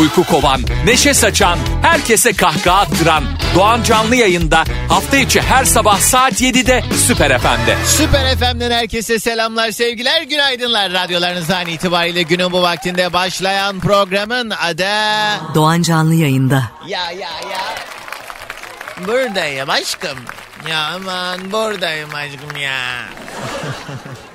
Uyku kovan, neşe saçan, herkese kahkaha attıran Doğan Canlı yayında hafta içi her sabah saat 7'de Süper FM'de. Süper FM'den herkese selamlar, sevgiler, günaydınlar. Radyolarınızdan itibariyle günün bu vaktinde başlayan programın adı... Doğan Canlı yayında. Ya ya ya. Buradayım aşkım. Ya aman buradayım aşkım ya.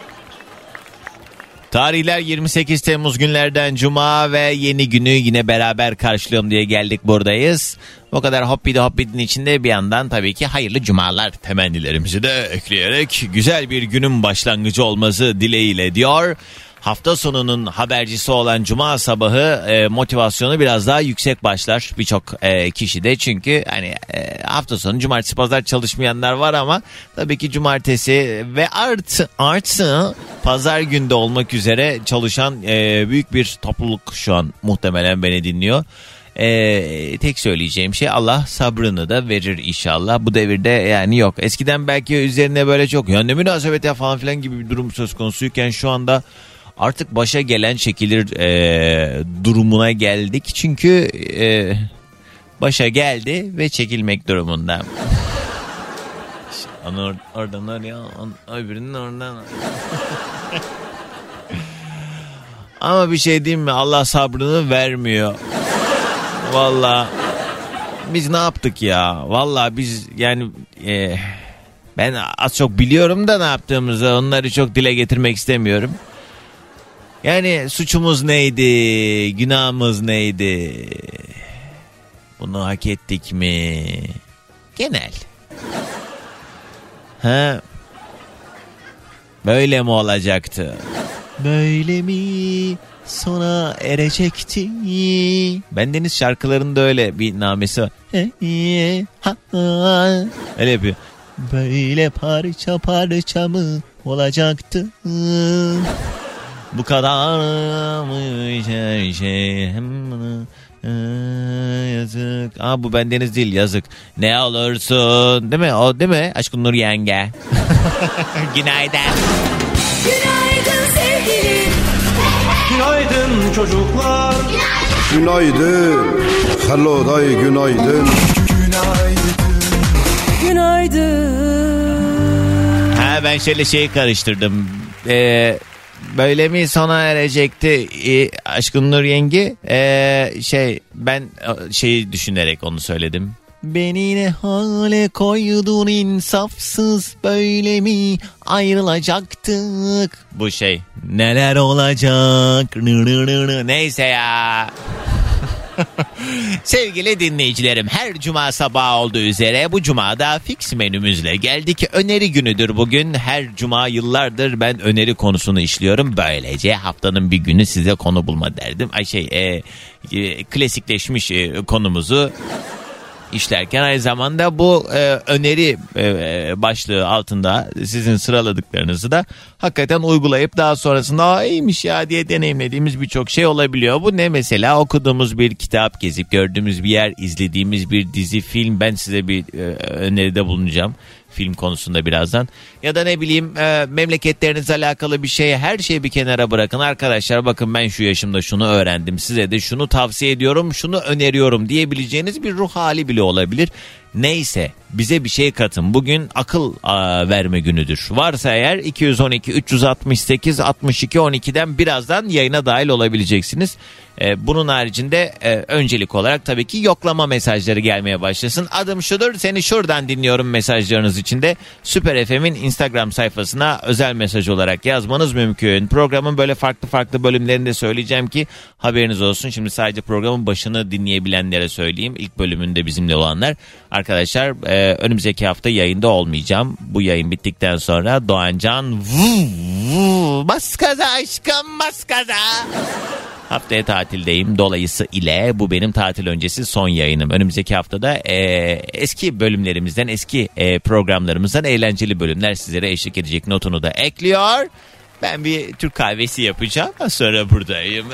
Tarihler 28 Temmuz günlerden Cuma ve yeni günü yine beraber karşılıyorum diye geldik buradayız. O kadar hoppidi hoppidin içinde bir yandan tabii ki hayırlı cumalar temennilerimizi de ekleyerek güzel bir günün başlangıcı olması dileğiyle diyor. Hafta sonunun habercisi olan cuma sabahı e, motivasyonu biraz daha yüksek başlar birçok e, kişide. Çünkü hani e, hafta sonu cumartesi pazar çalışmayanlar var ama tabii ki cumartesi ve artı artı pazar günde olmak üzere çalışan e, büyük bir topluluk şu an muhtemelen beni dinliyor. Ee, tek söyleyeceğim şey Allah sabrını da verir inşallah. Bu devirde yani yok. Eskiden belki üzerine böyle çok yönlü münasebete falan filan gibi bir durum söz konusuyken şu anda artık başa gelen çekilir e, durumuna geldik. Çünkü e, başa geldi ve çekilmek durumunda. Onu or- oradan oraya, on- öbürünün oradan. Ama bir şey diyeyim mi? Allah sabrını vermiyor. Valla biz ne yaptık ya? Valla biz yani e, ben az çok biliyorum da ne yaptığımızı onları çok dile getirmek istemiyorum. Yani suçumuz neydi? Günahımız neydi? Bunu hak ettik mi? Genel. Ha? Böyle mi olacaktı? Böyle mi sona erecekti? Bendeniz şarkılarında öyle bir namesi var. Öyle yapıyor. Böyle parça parça mı olacaktı? Bu kadar mı şey, şey hem bana yazık. Aa bu bendeniz değil yazık. Ne olursun değil mi? O değil mi? Aşkın Nur yenge. Günaydın. Günaydın sevgilim. Günaydın çocuklar. Günaydın. Hello day günaydın. Günaydın. Ha ben şöyle şeyi karıştırdım. Ee, böyle mi sona erecekti ee, Aşkın Nur yenge? Ee, şey ben e, şeyi düşünerek onu söyledim. Beni ne hale koydun insafsız böyle mi ayrılacaktık? Bu şey neler olacak neyse ya. Sevgili dinleyicilerim her cuma sabahı olduğu üzere bu cumada fix menümüzle geldik. Öneri günüdür bugün. Her cuma yıllardır ben öneri konusunu işliyorum. Böylece haftanın bir günü size konu bulma derdim. Ay şey e, e, klasikleşmiş e, konumuzu işlerken aynı zamanda bu e, öneri e, başlığı altında sizin sıraladıklarınızı da hakikaten uygulayıp daha sonrasında Aa, iyiymiş ya diye deneyimlediğimiz birçok şey olabiliyor. Bu ne mesela okuduğumuz bir kitap gezip gördüğümüz bir yer izlediğimiz bir dizi film ben size bir e, öneride bulunacağım film konusunda birazdan. Ya da ne bileyim e, memleketlerinizle alakalı bir şey her şeyi bir kenara bırakın. Arkadaşlar bakın ben şu yaşımda şunu öğrendim. Size de şunu tavsiye ediyorum, şunu öneriyorum diyebileceğiniz bir ruh hali bile olabilir. Neyse bize bir şey katın. Bugün akıl aa, verme günüdür. Varsa eğer 212 368 62 12'den birazdan yayına dahil olabileceksiniz. Ee, bunun haricinde e, öncelik olarak tabii ki yoklama mesajları gelmeye başlasın. Adım şudur seni şuradan dinliyorum mesajlarınız içinde. Süper FM'in Instagram sayfasına özel mesaj olarak yazmanız mümkün. Programın böyle farklı farklı bölümlerinde söyleyeceğim ki haberiniz olsun. Şimdi sadece programın başını dinleyebilenlere söyleyeyim. İlk bölümünde bizimle olanlar. Arkadaşlar e, önümüzdeki hafta yayında olmayacağım. Bu yayın bittikten sonra Doğancan vuv, vuv, bas kaza aşkım bas kaza. Haftaya tatildeyim. Dolayısı ile bu benim tatil öncesi son yayınım. Önümüzdeki haftada e, eski bölümlerimizden, eski e, programlarımızdan eğlenceli bölümler sizlere eşlik edecek notunu da ekliyor. Ben bir Türk kahvesi yapacağım. Sonra buradayım.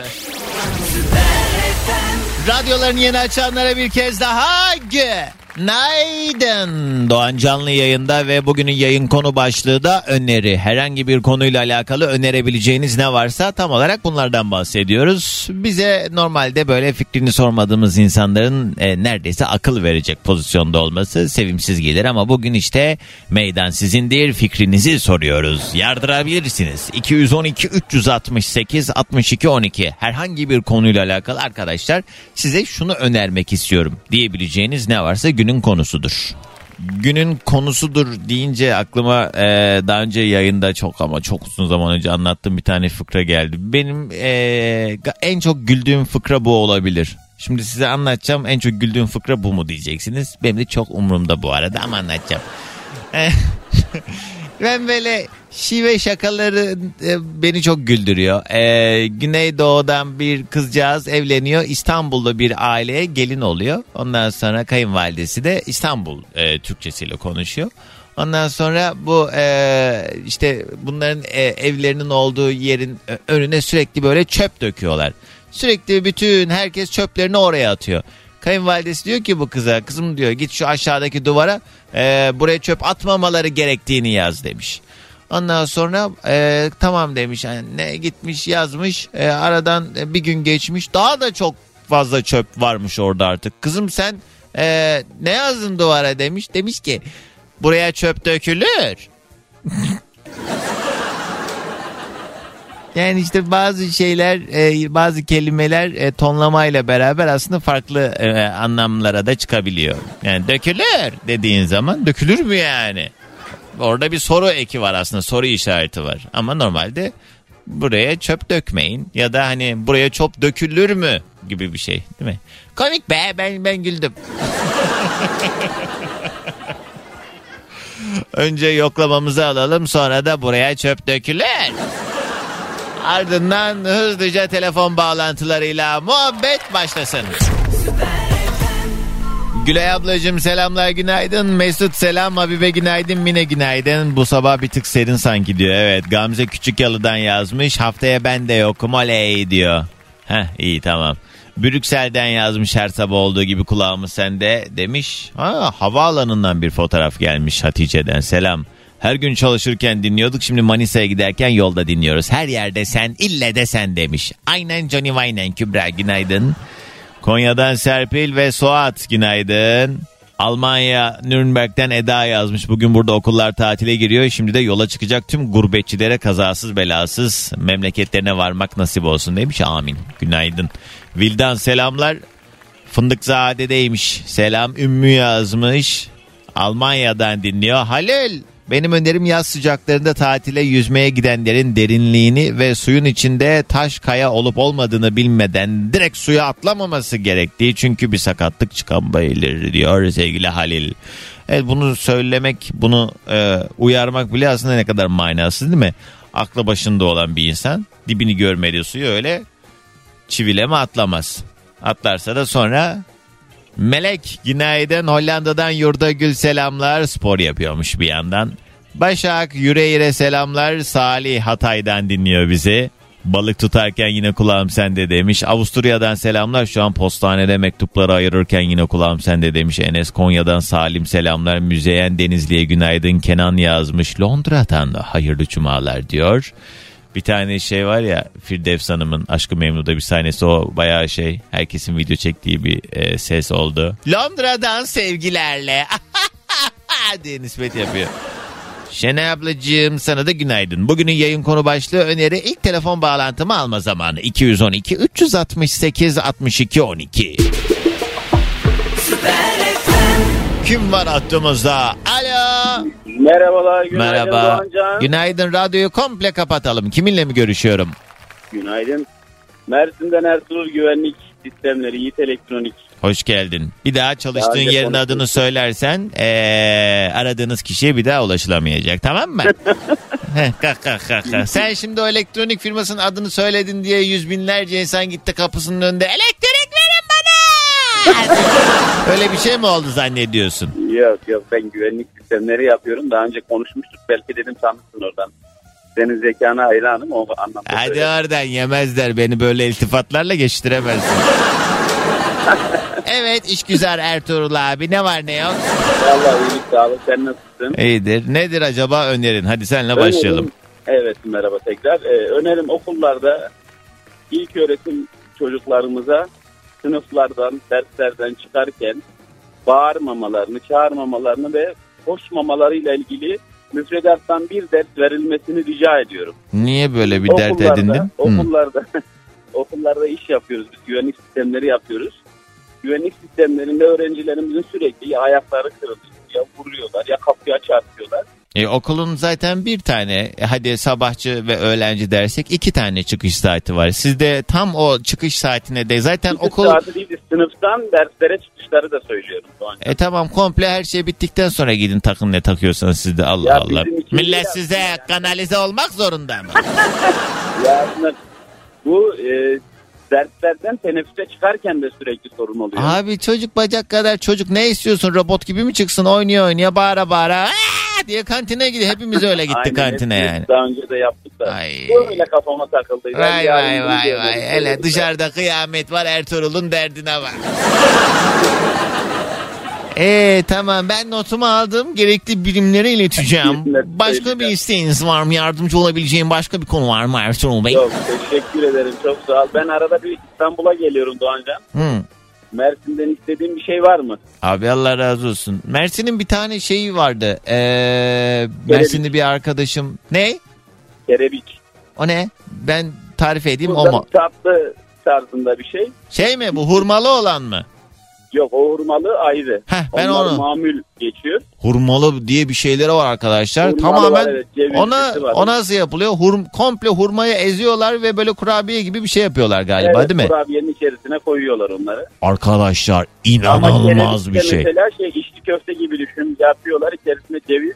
Radyolarını yeni açanlara bir kez daha günaydın. Doğan canlı yayında ve bugünün yayın konu başlığı da öneri. Herhangi bir konuyla alakalı önerebileceğiniz ne varsa tam olarak bunlardan bahsediyoruz. Bize normalde böyle fikrini sormadığımız insanların e, neredeyse akıl verecek pozisyonda olması sevimsiz gelir ama bugün işte meydan sizindir fikrinizi soruyoruz. Yardırabilirsiniz. 212 368 62 12 herhangi bir konuyla alakalı arkadaşlar size şunu önermek istiyorum diyebileceğiniz ne varsa günün konusudur. Günün konusudur deyince aklıma e, daha önce yayında çok ama çok uzun zaman önce anlattığım bir tane fıkra geldi. Benim e, en çok güldüğüm fıkra bu olabilir. Şimdi size anlatacağım en çok güldüğüm fıkra bu mu diyeceksiniz. Benim de çok umurumda bu arada ama anlatacağım. Ben böyle şive şakaları e, beni çok güldürüyor. E, Güneydoğu'dan bir kızcağız evleniyor. İstanbul'da bir aileye gelin oluyor. Ondan sonra kayınvalidesi de İstanbul e, Türkçesiyle konuşuyor. Ondan sonra bu e, işte bunların e, evlerinin olduğu yerin önüne sürekli böyle çöp döküyorlar. Sürekli bütün herkes çöplerini oraya atıyor. Kayınvalidesi diyor ki bu kıza kızım diyor git şu aşağıdaki duvara e, buraya çöp atmamaları gerektiğini yaz demiş. Ondan sonra e, tamam demiş yani ne gitmiş yazmış E, aradan e, bir gün geçmiş daha da çok fazla çöp varmış orada artık. Kızım sen e, ne yazdın duvara demiş demiş ki buraya çöp dökülür. Yani işte bazı şeyler, e, bazı kelimeler e, tonlamayla beraber aslında farklı e, anlamlara da çıkabiliyor. Yani dökülür dediğin zaman dökülür mü yani? Orada bir soru eki var aslında, soru işareti var. Ama normalde buraya çöp dökmeyin ya da hani buraya çöp dökülür mü gibi bir şey değil mi? Komik be ben ben güldüm. Önce yoklamamızı alalım sonra da buraya çöp dökülür. Ardından hızlıca telefon bağlantılarıyla muhabbet başlasın. Gülay ablacığım selamlar günaydın. Mesut selam Habibe günaydın Mine günaydın. Bu sabah bir tık serin sanki diyor. Evet Gamze Küçük Yalı'dan yazmış. Haftaya ben de yokum oley diyor. Heh iyi tamam. Brüksel'den yazmış her sabah olduğu gibi kulağımız sende demiş. Ha, havaalanından bir fotoğraf gelmiş Hatice'den selam. Her gün çalışırken dinliyorduk şimdi Manisa'ya giderken yolda dinliyoruz. Her yerde sen ille de sen demiş. Aynen Johnny Wayne Kübra günaydın. Konya'dan Serpil ve Suat günaydın. Almanya Nürnberg'den Eda yazmış. Bugün burada okullar tatile giriyor. Şimdi de yola çıkacak tüm gurbetçilere kazasız belasız memleketlerine varmak nasip olsun demiş. Amin. Günaydın. Vildan selamlar. Fındıkzade'deymiş. Selam Ümmü yazmış. Almanya'dan dinliyor. Halil benim önerim yaz sıcaklarında tatile yüzmeye gidenlerin derinliğini ve suyun içinde taş kaya olup olmadığını bilmeden direkt suya atlamaması gerektiği çünkü bir sakatlık çıkabilir diyor sevgili Halil. Evet bunu söylemek, bunu e, uyarmak bile aslında ne kadar manasız değil mi? Aklı başında olan bir insan dibini görmediği suyu öyle çivileme atlamaz. Atlarsa da sonra Melek günaydın Hollanda'dan Yurda Gül selamlar spor yapıyormuş bir yandan. Başak Yüreğir'e selamlar Salih Hatay'dan dinliyor bizi. Balık tutarken yine kulağım sende demiş. Avusturya'dan selamlar. Şu an postanede mektupları ayırırken yine kulağım sende demiş. Enes Konya'dan Salim selamlar. Müzeyen Denizli'ye günaydın. Kenan yazmış. Londra'dan da hayırlı cumalar diyor. Bir tane şey var ya Firdevs Hanım'ın Aşkı Memnu'da bir sahnesi o bayağı şey herkesin video çektiği bir e, ses oldu. Londra'dan sevgilerle diye nispet yapıyor. Şenay ablacığım sana da günaydın. Bugünün yayın konu başlığı öneri ilk telefon bağlantımı alma zamanı. 212 368 62 12. Kim var hattımızda? Alo. Merhabalar, günaydın Merhaba. Doğancan. Günaydın. Radyoyu komple kapatalım. Kiminle mi görüşüyorum? Günaydın. Mersin'den Ertuğrul Güvenlik Sistemleri, Yiğit Elektronik. Hoş geldin. Bir daha çalıştığın Daha yerin konuştuk. adını söylersen ee, aradığınız kişiye bir daha ulaşılamayacak. Tamam mı? Kalk, kalk, kalk. Sen şimdi o elektronik firmasının adını söyledin diye yüz binlerce insan gitti kapısının önünde elektrik verin bana. Öyle bir şey mi oldu zannediyorsun? Yok yok ben güvenlik sistemleri yapıyorum. Daha önce konuşmuştuk. Belki dedim tanırsın oradan. senin zekana hayranım o anlamda. Hadi söyledim. oradan yemezler beni böyle iltifatlarla geçiştiremezsin. evet işgüzar Ertuğrul abi ne var ne yok? Vallahi iyilik sağlık sen nasılsın? İyidir. Nedir acaba önerin? Hadi senle Önerim- başlayalım. Evet merhaba tekrar. Ee, önerim okullarda ilk öğretim çocuklarımıza sınıflardan, derslerden çıkarken bağırmamalarını, çağırmamalarını ve koşmamalarıyla ilgili müfredattan bir ders verilmesini rica ediyorum. Niye böyle bir dert okullarda, edindin? Hı. Okullarda, okullarda iş yapıyoruz biz. Güvenlik sistemleri yapıyoruz. Güvenlik sistemlerinde öğrencilerimizin sürekli ya ayakları kırılıyor, ya vuruyorlar, ya kapıya çarpıyorlar. E, okulun zaten bir tane e, hadi sabahçı ve öğlenci dersek iki tane çıkış saati var. Sizde tam o çıkış saatine de zaten Çıkış okul saati değil, sınıftan derslere çıkışları da söylüyorum. E tamam komple her şey bittikten sonra gidin takın ne takıyorsanız siz de Allah Ya Allah. Millet size aslında. kanalize olmak zorunda mı? Ya aslında bu e, derslerden teneffüse çıkarken de sürekli sorun oluyor. Abi çocuk bacak kadar çocuk ne istiyorsun robot gibi mi çıksın oynuyor oynuyor bağıra bağıra "Aa!" diye kantine gidiyor. Hepimiz öyle gittik Aynen, kantine yani. Daha önce de yaptık da. Ay. Böyle kafama takıldı. Vay vay vay diyorum, vay. Hele dışarıda kıyamet var Ertuğrul'un derdine bak. Eee tamam ben notumu aldım. Gerekli birimlere ileteceğim. Başka bir isteğiniz var mı? Yardımcı olabileceğim başka bir konu var mı Ertuğrul Bey? Yok teşekkür ederim çok sağ ol. Ben arada bir İstanbul'a geliyorum Doğancan. Hı. Mersin'den istediğin bir şey var mı? Abi Allah razı olsun. Mersin'in bir tane şeyi vardı. Ee, Mersin'de bir arkadaşım. Ne? Kerebik. O ne? Ben tarif edeyim o Burada mu? tatlı tarzında bir şey. Şey mi bu hurmalı olan mı? Yok o hurmalı ayrı. Heh, ben Onlar onu- mamül geçiyor. Hurmalı diye bir şeyleri var arkadaşlar. Hurmalı Tamamen var, evet, ona var. o nasıl yapılıyor? Hurm, komple hurmayı eziyorlar ve böyle kurabiye gibi bir şey yapıyorlar galiba evet, değil mi? kurabiyenin içerisine koyuyorlar onları. Arkadaşlar inanılmaz bir şey. Mesela şey içli köfte gibi düşün. Yapıyorlar içerisine ceviz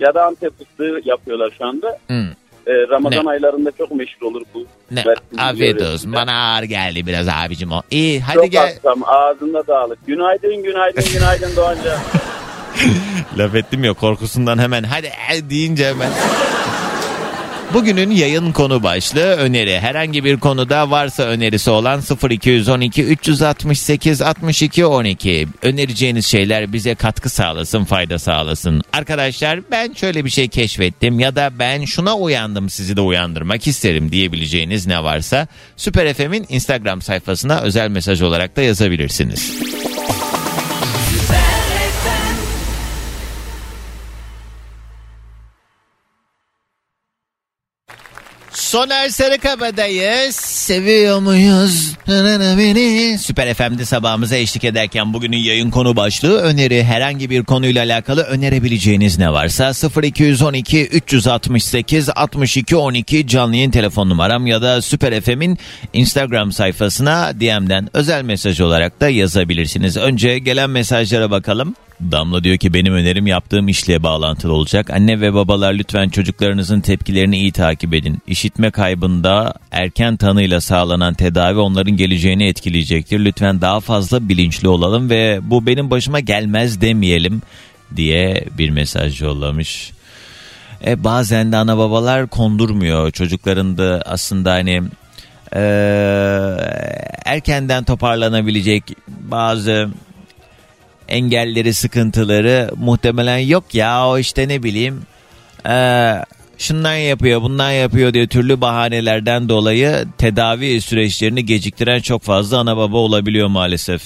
ya da antep fıstığı yapıyorlar şu anda. Hı. Ee, Ramazan Ne? aylarında çok meşhur olur bu. Ne? Afiyet olsun. Bana ağır geldi biraz abicim o. İyi hadi Çok gel. hassam ağzında dağılık. Günaydın günaydın günaydın Doğancan. Laf ettim ya korkusundan hemen hadi el deyince hemen. Bugünün yayın konu başlığı öneri. Herhangi bir konuda varsa önerisi olan 0212 368 62 12. Önereceğiniz şeyler bize katkı sağlasın, fayda sağlasın. Arkadaşlar ben şöyle bir şey keşfettim ya da ben şuna uyandım sizi de uyandırmak isterim diyebileceğiniz ne varsa Süper FM'in Instagram sayfasına özel mesaj olarak da yazabilirsiniz. Soner Sarıkabadayız. Seviyor muyuz? Süper FM'de sabahımıza eşlik ederken bugünün yayın konu başlığı öneri. Herhangi bir konuyla alakalı önerebileceğiniz ne varsa 0212 368 62 12 canlı yayın telefon numaram ya da Süper FM'in Instagram sayfasına DM'den özel mesaj olarak da yazabilirsiniz. Önce gelen mesajlara bakalım. Damla diyor ki benim önerim yaptığım işle bağlantılı olacak. Anne ve babalar lütfen çocuklarınızın tepkilerini iyi takip edin. İşitme kaybında erken tanıyla sağlanan tedavi onların geleceğini etkileyecektir. Lütfen daha fazla bilinçli olalım ve bu benim başıma gelmez demeyelim diye bir mesaj yollamış. E, bazen de ana babalar kondurmuyor çocukların da aslında hani e, erkenden toparlanabilecek bazı engelleri, sıkıntıları muhtemelen yok ya o işte ne bileyim eee, şundan yapıyor bundan yapıyor diye türlü bahanelerden dolayı tedavi süreçlerini geciktiren çok fazla ana baba olabiliyor maalesef.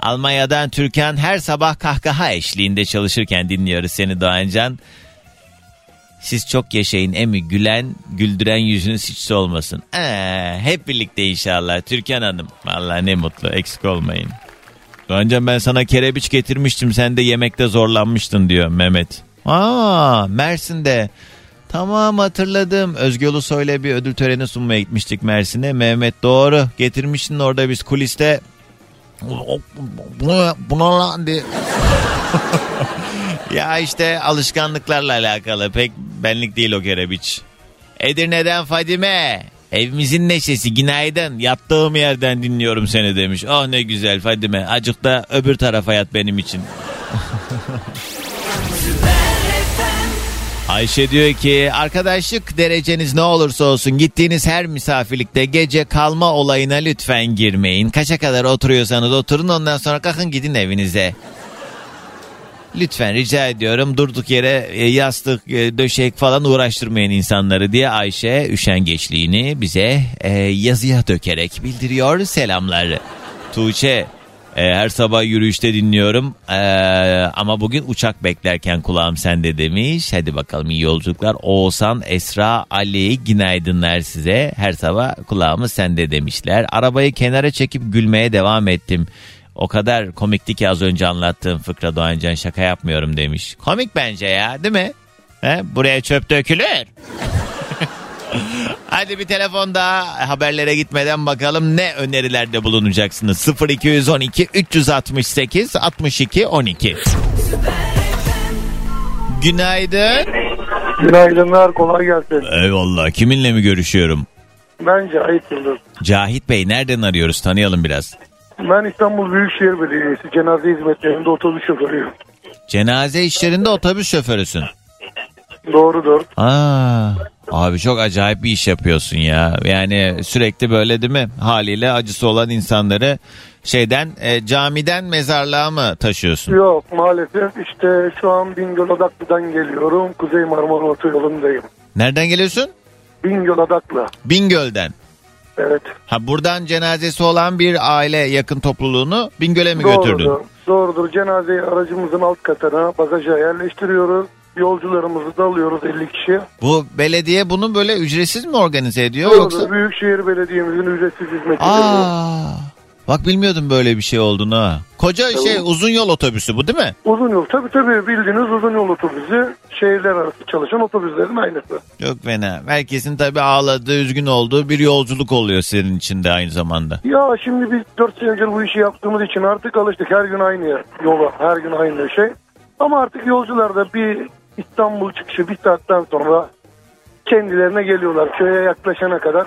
Almanya'dan Türkan her sabah kahkaha eşliğinde çalışırken dinliyoruz seni Doğancan. Siz çok yaşayın emi gülen güldüren yüzünüz hiç olmasın. Ee, hep birlikte inşallah Türkan Hanım. Vallahi ne mutlu eksik olmayın. Doğancan ben sana kerebiç getirmiştim sen de yemekte zorlanmıştın diyor Mehmet. Aa Mersin'de. Tamam hatırladım. Özgür Ulusoy'la bir ödül töreni sunmaya gitmiştik Mersin'e. Mehmet doğru getirmiştin orada biz kuliste. Buna, buna lan ya işte alışkanlıklarla alakalı pek benlik değil o kerebiç. Edirne'den Fadime. Evimizin neşesi günaydın. Yattığım yerden dinliyorum seni demiş. Oh ne güzel Fadime. Acık da öbür tarafa yat benim için. Ayşe diyor ki arkadaşlık dereceniz ne olursa olsun gittiğiniz her misafirlikte gece kalma olayına lütfen girmeyin. Kaça kadar oturuyorsanız oturun ondan sonra kalkın gidin evinize. Lütfen rica ediyorum durduk yere e, yastık, e, döşek falan uğraştırmayın insanları diye Ayşe üşengeçliğini bize e, yazıya dökerek bildiriyor. Selamlar. Tuğçe e, her sabah yürüyüşte dinliyorum E, ama bugün uçak beklerken kulağım sende demiş. Hadi bakalım iyi yolculuklar. Oğuzhan, Esra, Ali günaydınlar size. Her sabah kulağımız sende demişler. Arabayı kenara çekip gülmeye devam ettim. O kadar komikti ki az önce anlattığım fıkra Doğancan şaka yapmıyorum demiş. Komik bence ya değil mi? He? Buraya çöp dökülür. Hadi bir telefon daha haberlere gitmeden bakalım ne önerilerde bulunacaksınız. 0212 368 62 12. Günaydın. Günaydınlar, kolay gelsin. Eyvallah. Kiminle mi görüşüyorum? Ben Cahit Yıldız. Cahit Bey nereden arıyoruz? Tanıyalım biraz. Ben İstanbul Büyükşehir Belediyesi cenaze hizmetlerinde otobüs şoförüyüm. Cenaze işlerinde otobüs şoförüsün. Doğrudur. Aa, abi çok acayip bir iş yapıyorsun ya. Yani sürekli böyle değil mi? Haliyle acısı olan insanları şeyden e, camiden mezarlığa mı taşıyorsun? Yok maalesef işte şu an Bingöl Adaklı'dan geliyorum. Kuzey Marmara Otoyolu'ndayım. Nereden geliyorsun? Bingöl Adaklı. Bingöl'den. Evet. Ha buradan cenazesi olan bir aile yakın topluluğunu Bingöl'e mi götürdün? Doğrudur. Doğrudur. Cenazeyi aracımızın alt katına bagaja yerleştiriyoruz. Yolcularımızı da alıyoruz 50 kişi. Bu belediye bunu böyle ücretsiz mi organize ediyor Doğrudur. yoksa? Büyükşehir Belediye'mizin ücretsiz hizmeti. Aa, bak bilmiyordum böyle bir şey olduğunu ha. Koca şey uzun yol otobüsü bu değil mi? Uzun yol. Tabii tabii bildiğiniz uzun yol otobüsü. Şehirler arası çalışan otobüslerin aynısı. Çok fena. Herkesin tabii ağladığı, üzgün olduğu bir yolculuk oluyor senin için de aynı zamanda. Ya şimdi biz 4 senedir bu işi yaptığımız için artık alıştık. Her gün aynı yola, her gün aynı şey. Ama artık yolcular da bir İstanbul çıkışı bir saatten sonra kendilerine geliyorlar. Köye yaklaşana kadar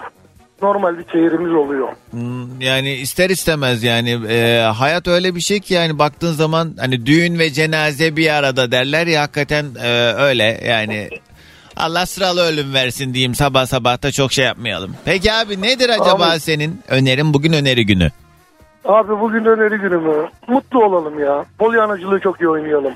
normal bir seyrimiz oluyor. Hmm, Yani ister istemez yani e, hayat öyle bir şey ki yani baktığın zaman hani düğün ve cenaze bir arada derler ya hakikaten e, öyle yani Allah sıralı ölüm versin diyeyim sabah sabah da çok şey yapmayalım. Peki abi nedir acaba Abi- senin önerin bugün öneri günü? Abi bugün öneri günü mü? Mutlu olalım ya. Polyanacılığı çok iyi oynayalım.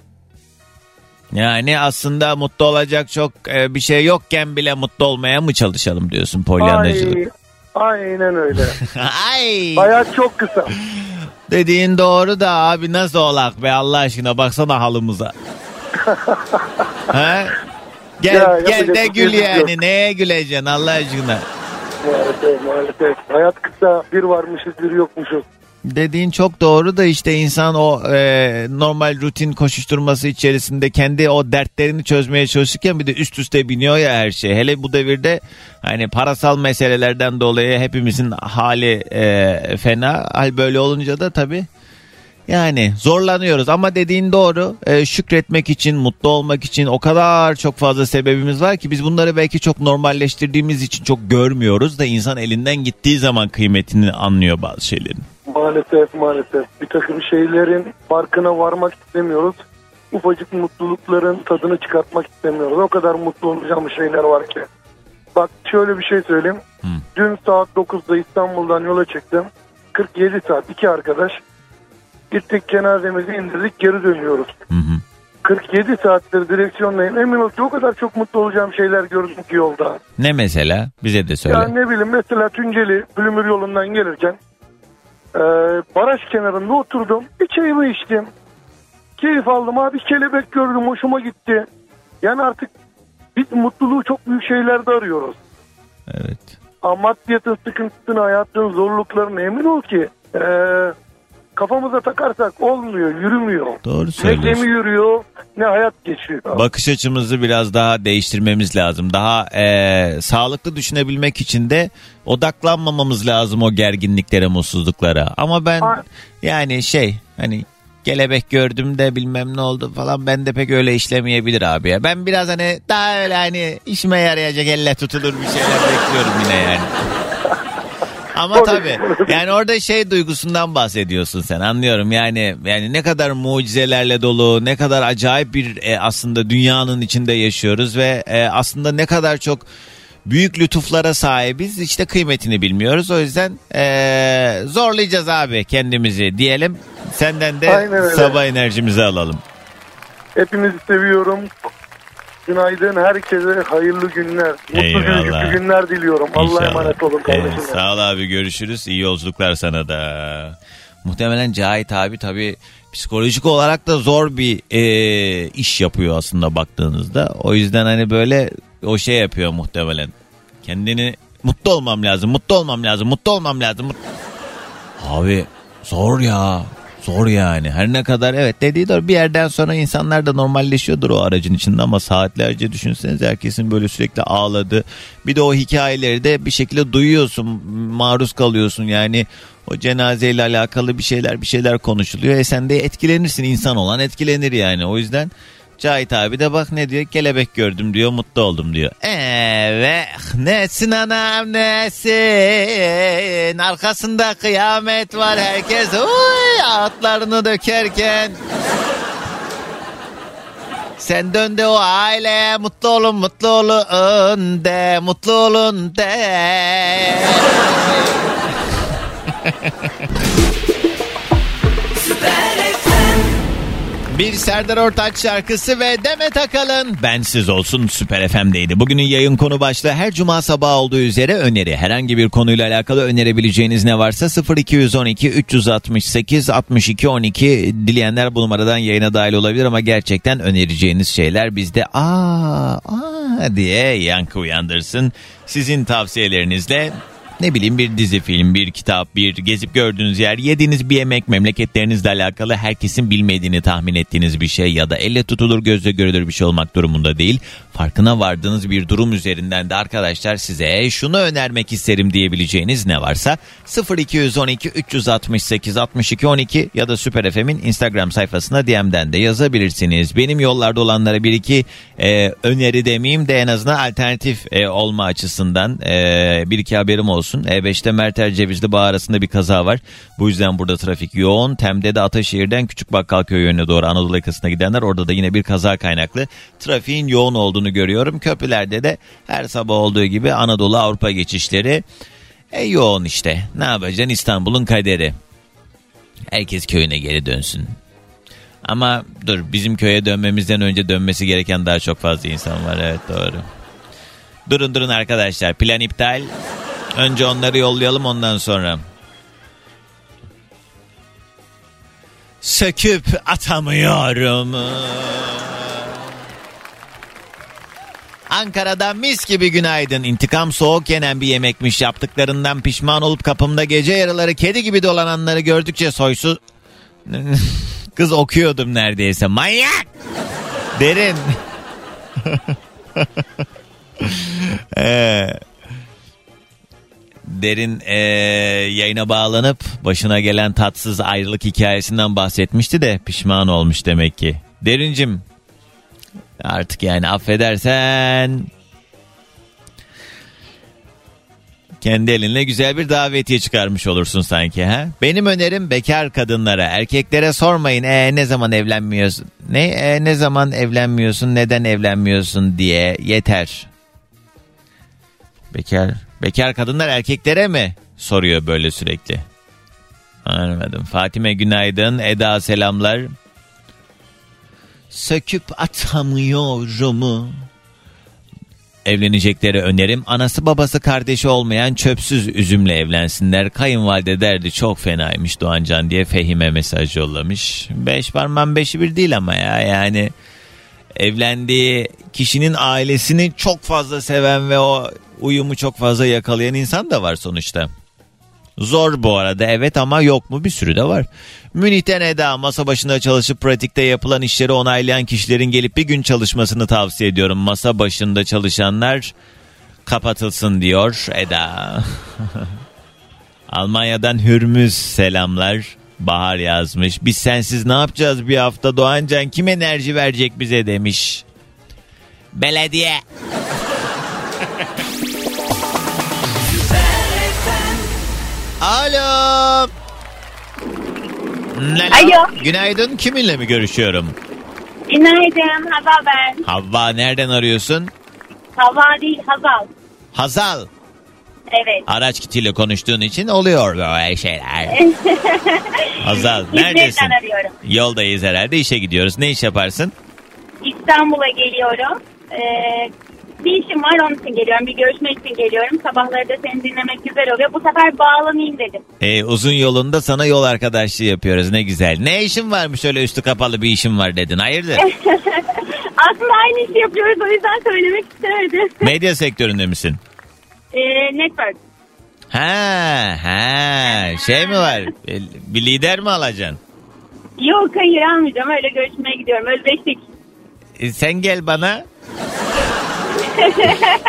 Yani aslında mutlu olacak çok e, bir şey yokken bile mutlu olmaya mı çalışalım diyorsun polyanacılık? Ay, aynen öyle. Ay. Hayat çok kısa. Dediğin doğru da abi nasıl olak be Allah aşkına baksana halımıza. ha? Gel Ya, gel de gül şey yani yok. neye güleceksin Allah aşkına. Maalesef maalesef. Hayat kısa. Bir varmışız bir yokmuşuz. Dediğin çok doğru da işte insan o e, normal rutin koşuşturması içerisinde kendi o dertlerini çözmeye çalışırken bir de üst üste biniyor ya her şey. Hele bu devirde hani parasal meselelerden dolayı hepimizin hali e, fena. Hal böyle olunca da tabii yani zorlanıyoruz ama dediğin doğru. E, şükretmek için, mutlu olmak için o kadar çok fazla sebebimiz var ki biz bunları belki çok normalleştirdiğimiz için çok görmüyoruz da insan elinden gittiği zaman kıymetini anlıyor bazı şeylerin. Maalesef maalesef. Bir takım şeylerin farkına varmak istemiyoruz. Ufacık mutlulukların tadını çıkartmak istemiyoruz. O kadar mutlu olacağımız şeyler var ki. Bak şöyle bir şey söyleyeyim. Dün saat 9'da İstanbul'dan yola çıktım. 47 saat iki arkadaş. Gittik cenazemizi indirdik geri dönüyoruz. Hı hı. 47 saattir direksiyondayım. Emin ol ki o kadar çok mutlu olacağım şeyler gördüm ki yolda. Ne mesela? Bize de söyle. Ya ne bileyim mesela Tunceli Bülümür yolundan gelirken e, baraj kenarında oturdum. Bir çayımı içtim. Keyif aldım abi kelebek gördüm hoşuma gitti. Yani artık biz mutluluğu çok büyük şeylerde arıyoruz. Evet. Ama maddiyatın sıkıntısını hayatın zorluklarını emin ol ki e, kafamıza takarsak olmuyor yürümüyor. Doğru Ne söylüyorsun. gemi yürüyor ne hayat geçiyor. Bakış açımızı biraz daha değiştirmemiz lazım. Daha eee, sağlıklı düşünebilmek için de odaklanmamamız lazım o gerginliklere, mutsuzluklara. Ama ben A- yani şey hani kelebek gördüm de bilmem ne oldu falan ben de pek öyle işlemeyebilir abi ya. Ben biraz hani daha öyle hani işime yarayacak elle tutulur bir şeyler bekliyorum yine yani. Ama tabii yani orada şey duygusundan bahsediyorsun sen anlıyorum yani yani ne kadar mucizelerle dolu ne kadar acayip bir e, aslında dünyanın içinde yaşıyoruz ve e, aslında ne kadar çok büyük lütuflara sahibiz işte kıymetini bilmiyoruz o yüzden e, zorlayacağız abi kendimizi diyelim senden de sabah enerjimizi alalım. Hepinizi seviyorum. Günaydın. Herkese hayırlı günler. Mutlu Eyvallah. gülücü günler diliyorum. Allah'a İnşallah. emanet olun kardeşim. Evet, sağ ol abi görüşürüz. İyi yolculuklar sana da. Muhtemelen Cahit abi tabii psikolojik olarak da zor bir e, iş yapıyor aslında baktığınızda. O yüzden hani böyle o şey yapıyor muhtemelen. Kendini mutlu olmam lazım, mutlu olmam lazım, mutlu olmam lazım. mut- Abi zor ya. Zor yani. Her ne kadar evet dediği doğru bir yerden sonra insanlar da normalleşiyordur o aracın içinde ama saatlerce düşünseniz herkesin böyle sürekli ağladı. Bir de o hikayeleri de bir şekilde duyuyorsun, maruz kalıyorsun yani o cenazeyle alakalı bir şeyler bir şeyler konuşuluyor. E sen de etkilenirsin insan olan etkilenir yani o yüzden Cahit abi de bak ne diyor kelebek gördüm diyor mutlu oldum diyor. Evet nesin anam nesin arkasında kıyamet var herkes uy, atlarını dökerken. Sen dön de o aileye mutlu olun mutlu olun de mutlu olun de. Bir Serdar Ortaç şarkısı ve Demet Akalın Bensiz Olsun Süper FM'deydi. Bugünün yayın konu başlığı her cuma sabahı olduğu üzere öneri. Herhangi bir konuyla alakalı önerebileceğiniz ne varsa 0212 368 62 12 dileyenler bu numaradan yayına dahil olabilir ama gerçekten önereceğiniz şeyler bizde aa, aa diye yankı uyandırsın. Sizin tavsiyelerinizle ne bileyim bir dizi film, bir kitap, bir gezip gördüğünüz yer, yediğiniz bir yemek, memleketlerinizle alakalı herkesin bilmediğini tahmin ettiğiniz bir şey ya da elle tutulur gözle görülür bir şey olmak durumunda değil. Farkına vardığınız bir durum üzerinden de arkadaşlar size şunu önermek isterim diyebileceğiniz ne varsa 0212 368 62 12 ya da Süper FM'in Instagram sayfasına DM'den de yazabilirsiniz. Benim yollarda olanlara bir iki e, öneri demeyeyim de en azından alternatif e, olma açısından e, bir iki haberim olsun. E5'te Merter Cevizli Bağ arasında bir kaza var. Bu yüzden burada trafik yoğun. Tem'de de Ataşehir'den Küçük Bakkalköy yönüne doğru Anadolu yakasına gidenler orada da yine bir kaza kaynaklı trafiğin yoğun olduğunu görüyorum. Köprülerde de her sabah olduğu gibi Anadolu Avrupa geçişleri e, yoğun işte. Ne yapacaksın İstanbul'un kaderi. Herkes köyüne geri dönsün. Ama dur bizim köye dönmemizden önce dönmesi gereken daha çok fazla insan var. Evet doğru. Durun durun arkadaşlar plan iptal. Önce onları yollayalım ondan sonra. Söküp atamıyorum. Ankara'da mis gibi günaydın. İntikam soğuk yenen bir yemekmiş. Yaptıklarından pişman olup kapımda gece yarıları kedi gibi dolananları gördükçe soysuz... Kız okuyordum neredeyse. Manyak! Derin. Ee, derin ee, yayına bağlanıp başına gelen tatsız ayrılık hikayesinden bahsetmişti de pişman olmuş demek ki. Derincim artık yani affedersen kendi elinle güzel bir davetiye çıkarmış olursun sanki ha. Benim önerim bekar kadınlara, erkeklere sormayın e ne zaman evlenmiyorsun? Ne e, ne zaman evlenmiyorsun? Neden evlenmiyorsun diye yeter. Bekar bekar kadınlar erkeklere mi soruyor böyle sürekli? Anlamadım. Fatime günaydın. Eda selamlar. Söküp atamıyorum. Evlenecekleri önerim anası babası kardeşi olmayan çöpsüz üzümle evlensinler. Kayınvalide derdi çok fenaymış Doğancan diye Fehime mesaj yollamış. Beş parmağın beşi bir değil ama ya yani evlendiği kişinin ailesini çok fazla seven ve o uyumu çok fazla yakalayan insan da var sonuçta. Zor bu arada evet ama yok mu bir sürü de var. Münih'ten Eda masa başında çalışıp pratikte yapılan işleri onaylayan kişilerin gelip bir gün çalışmasını tavsiye ediyorum. Masa başında çalışanlar kapatılsın diyor Eda. Almanya'dan Hürmüz selamlar. Bahar yazmış. Biz sensiz ne yapacağız bir hafta Doğancan kim enerji verecek bize demiş. Belediye. Alo. Alo. Alo. Günaydın. Kiminle mi görüşüyorum? Günaydın Hazal ben. Havva nereden arıyorsun? Hava değil Hazal. Hazal. Evet. Araç kitiyle konuştuğun için oluyor böyle şeyler. İzmir'den neredesin? arıyorum. Yoldayız herhalde işe gidiyoruz. Ne iş yaparsın? İstanbul'a geliyorum. Ee, bir işim var onun için geliyorum. Bir görüşme için geliyorum. Sabahları da seni dinlemek güzel oluyor. Bu sefer bağlanayım dedim. Ee, uzun yolunda sana yol arkadaşlığı yapıyoruz ne güzel. Ne işin varmış öyle üstü kapalı bir işin var dedin hayırdır? Aslında aynı işi yapıyoruz o yüzden söylemek istemedim. Medya sektöründe misin? Ee, network. Ha ha şey mi var? E, Bir lider mi alacaksın? Yok hayır almayacağım. Öyle görüşmeye gidiyorum. Özleştik. E, sen gel bana.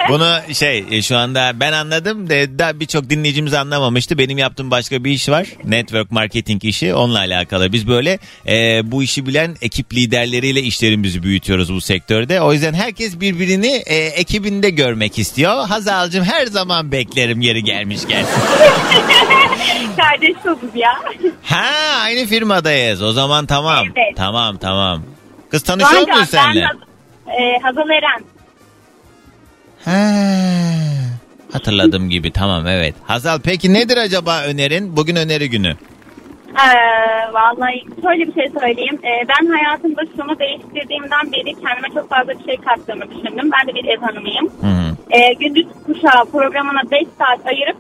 Bunu şey e, şu anda ben anladım de da birçok dinleyicimiz anlamamıştı. Benim yaptığım başka bir iş var. Network marketing işi onunla alakalı. Biz böyle e, bu işi bilen ekip liderleriyle işlerimizi büyütüyoruz bu sektörde. O yüzden herkes birbirini e, ekibinde görmek istiyor. Hazal'cığım her zaman beklerim yeri gelmişken. Kardeş olduk ya. Ha aynı firmadayız. O zaman tamam. Evet. Tamam tamam. Kız tanışıyor muyuz seninle? Ben Haz- ee, Hazal Eren. Ha, hatırladığım gibi tamam evet. Hazal peki nedir acaba önerin? Bugün öneri günü. Ee, vallahi şöyle bir şey söyleyeyim. Ee, ben hayatımda şunu değiştirdiğimden beri kendime çok fazla bir şey kattığımı düşündüm. Ben de bir ev hanımıyım. Hı. Ee, gündüz kuşağı programına 5 saat ayırıp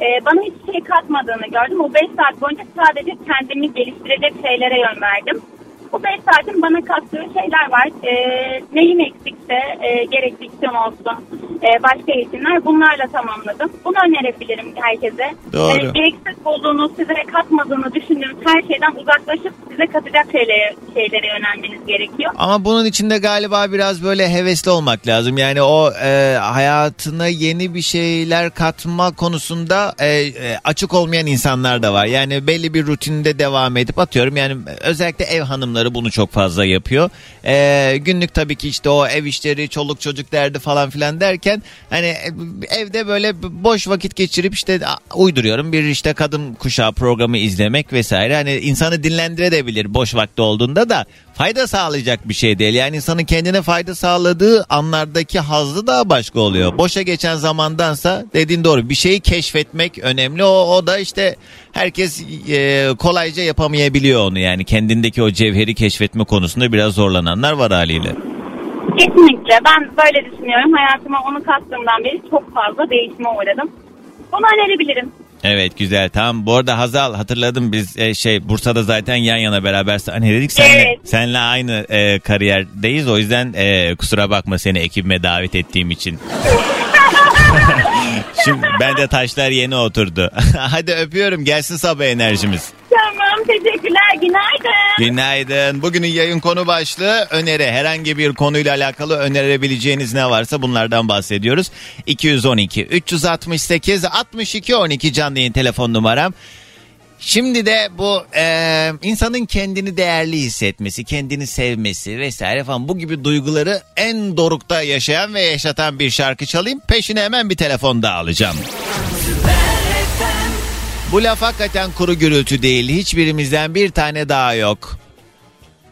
e, bana hiçbir şey katmadığını gördüm. O 5 saat boyunca sadece kendimi geliştirecek şeylere yön verdim. Bu 5 saatin bana kattığı şeyler var. Ee, neyim eksikse e, gerek diksiyon olsun, e, başka eğitimler bunlarla tamamladım. Bunu önerebilirim herkese. Doğru. Ee, gereksiz bulduğunuz, size katmadığını düşündüğünüz her şeyden uzaklaşıp size katacak şeylere, şeylere yönelmeniz gerekiyor. Ama bunun içinde galiba biraz böyle hevesli olmak lazım. Yani o e, hayatına yeni bir şeyler katma konusunda e, e, açık olmayan insanlar da var. Yani belli bir rutinde devam edip atıyorum. Yani özellikle ev hanımları bunu çok fazla yapıyor. E, günlük tabii ki işte o ev işleri, çoluk çocuk derdi falan filan derken hani e, evde böyle boş vakit geçirip işte uyduruyorum bir işte kadın kuşağı programı izlemek vesaire. Hani insanı dinlendirebilir boş vakti olduğunda da fayda sağlayacak bir şey değil. Yani insanın kendine fayda sağladığı anlardaki hazzı daha başka oluyor. Boşa geçen zamandansa dediğin doğru bir şeyi keşfetmek önemli. O, o da işte herkes e, kolayca yapamayabiliyor onu yani kendindeki o cevheri keşfetme konusunda biraz zorlananlar var haliyle. Kesinlikle. Ben böyle düşünüyorum. Hayatıma onu kattığımdan beri çok fazla değişime uğradım. Bunu önerebilirim. Evet güzel tamam bu arada Hazal hatırladım biz e, şey Bursa'da zaten yan yana beraber hani dedik senle, Evet. senle aynı e, kariyerdeyiz o yüzden e, kusura bakma seni ekibime davet ettiğim için. Şimdi ben de taşlar yeni oturdu. Hadi öpüyorum gelsin sabah enerjimiz. Tamam teşekkürler. Günaydın. Günaydın. Bugünün yayın konu başlığı öneri. Herhangi bir konuyla alakalı önerebileceğiniz ne varsa bunlardan bahsediyoruz. 212 368 62 12 canlı yayın telefon numaram. Şimdi de bu e, insanın kendini değerli hissetmesi, kendini sevmesi vesaire falan bu gibi duyguları en dorukta yaşayan ve yaşatan bir şarkı çalayım. Peşine hemen bir telefon daha alacağım. Bu laf hakikaten kuru gürültü değil. Hiçbirimizden bir tane daha yok.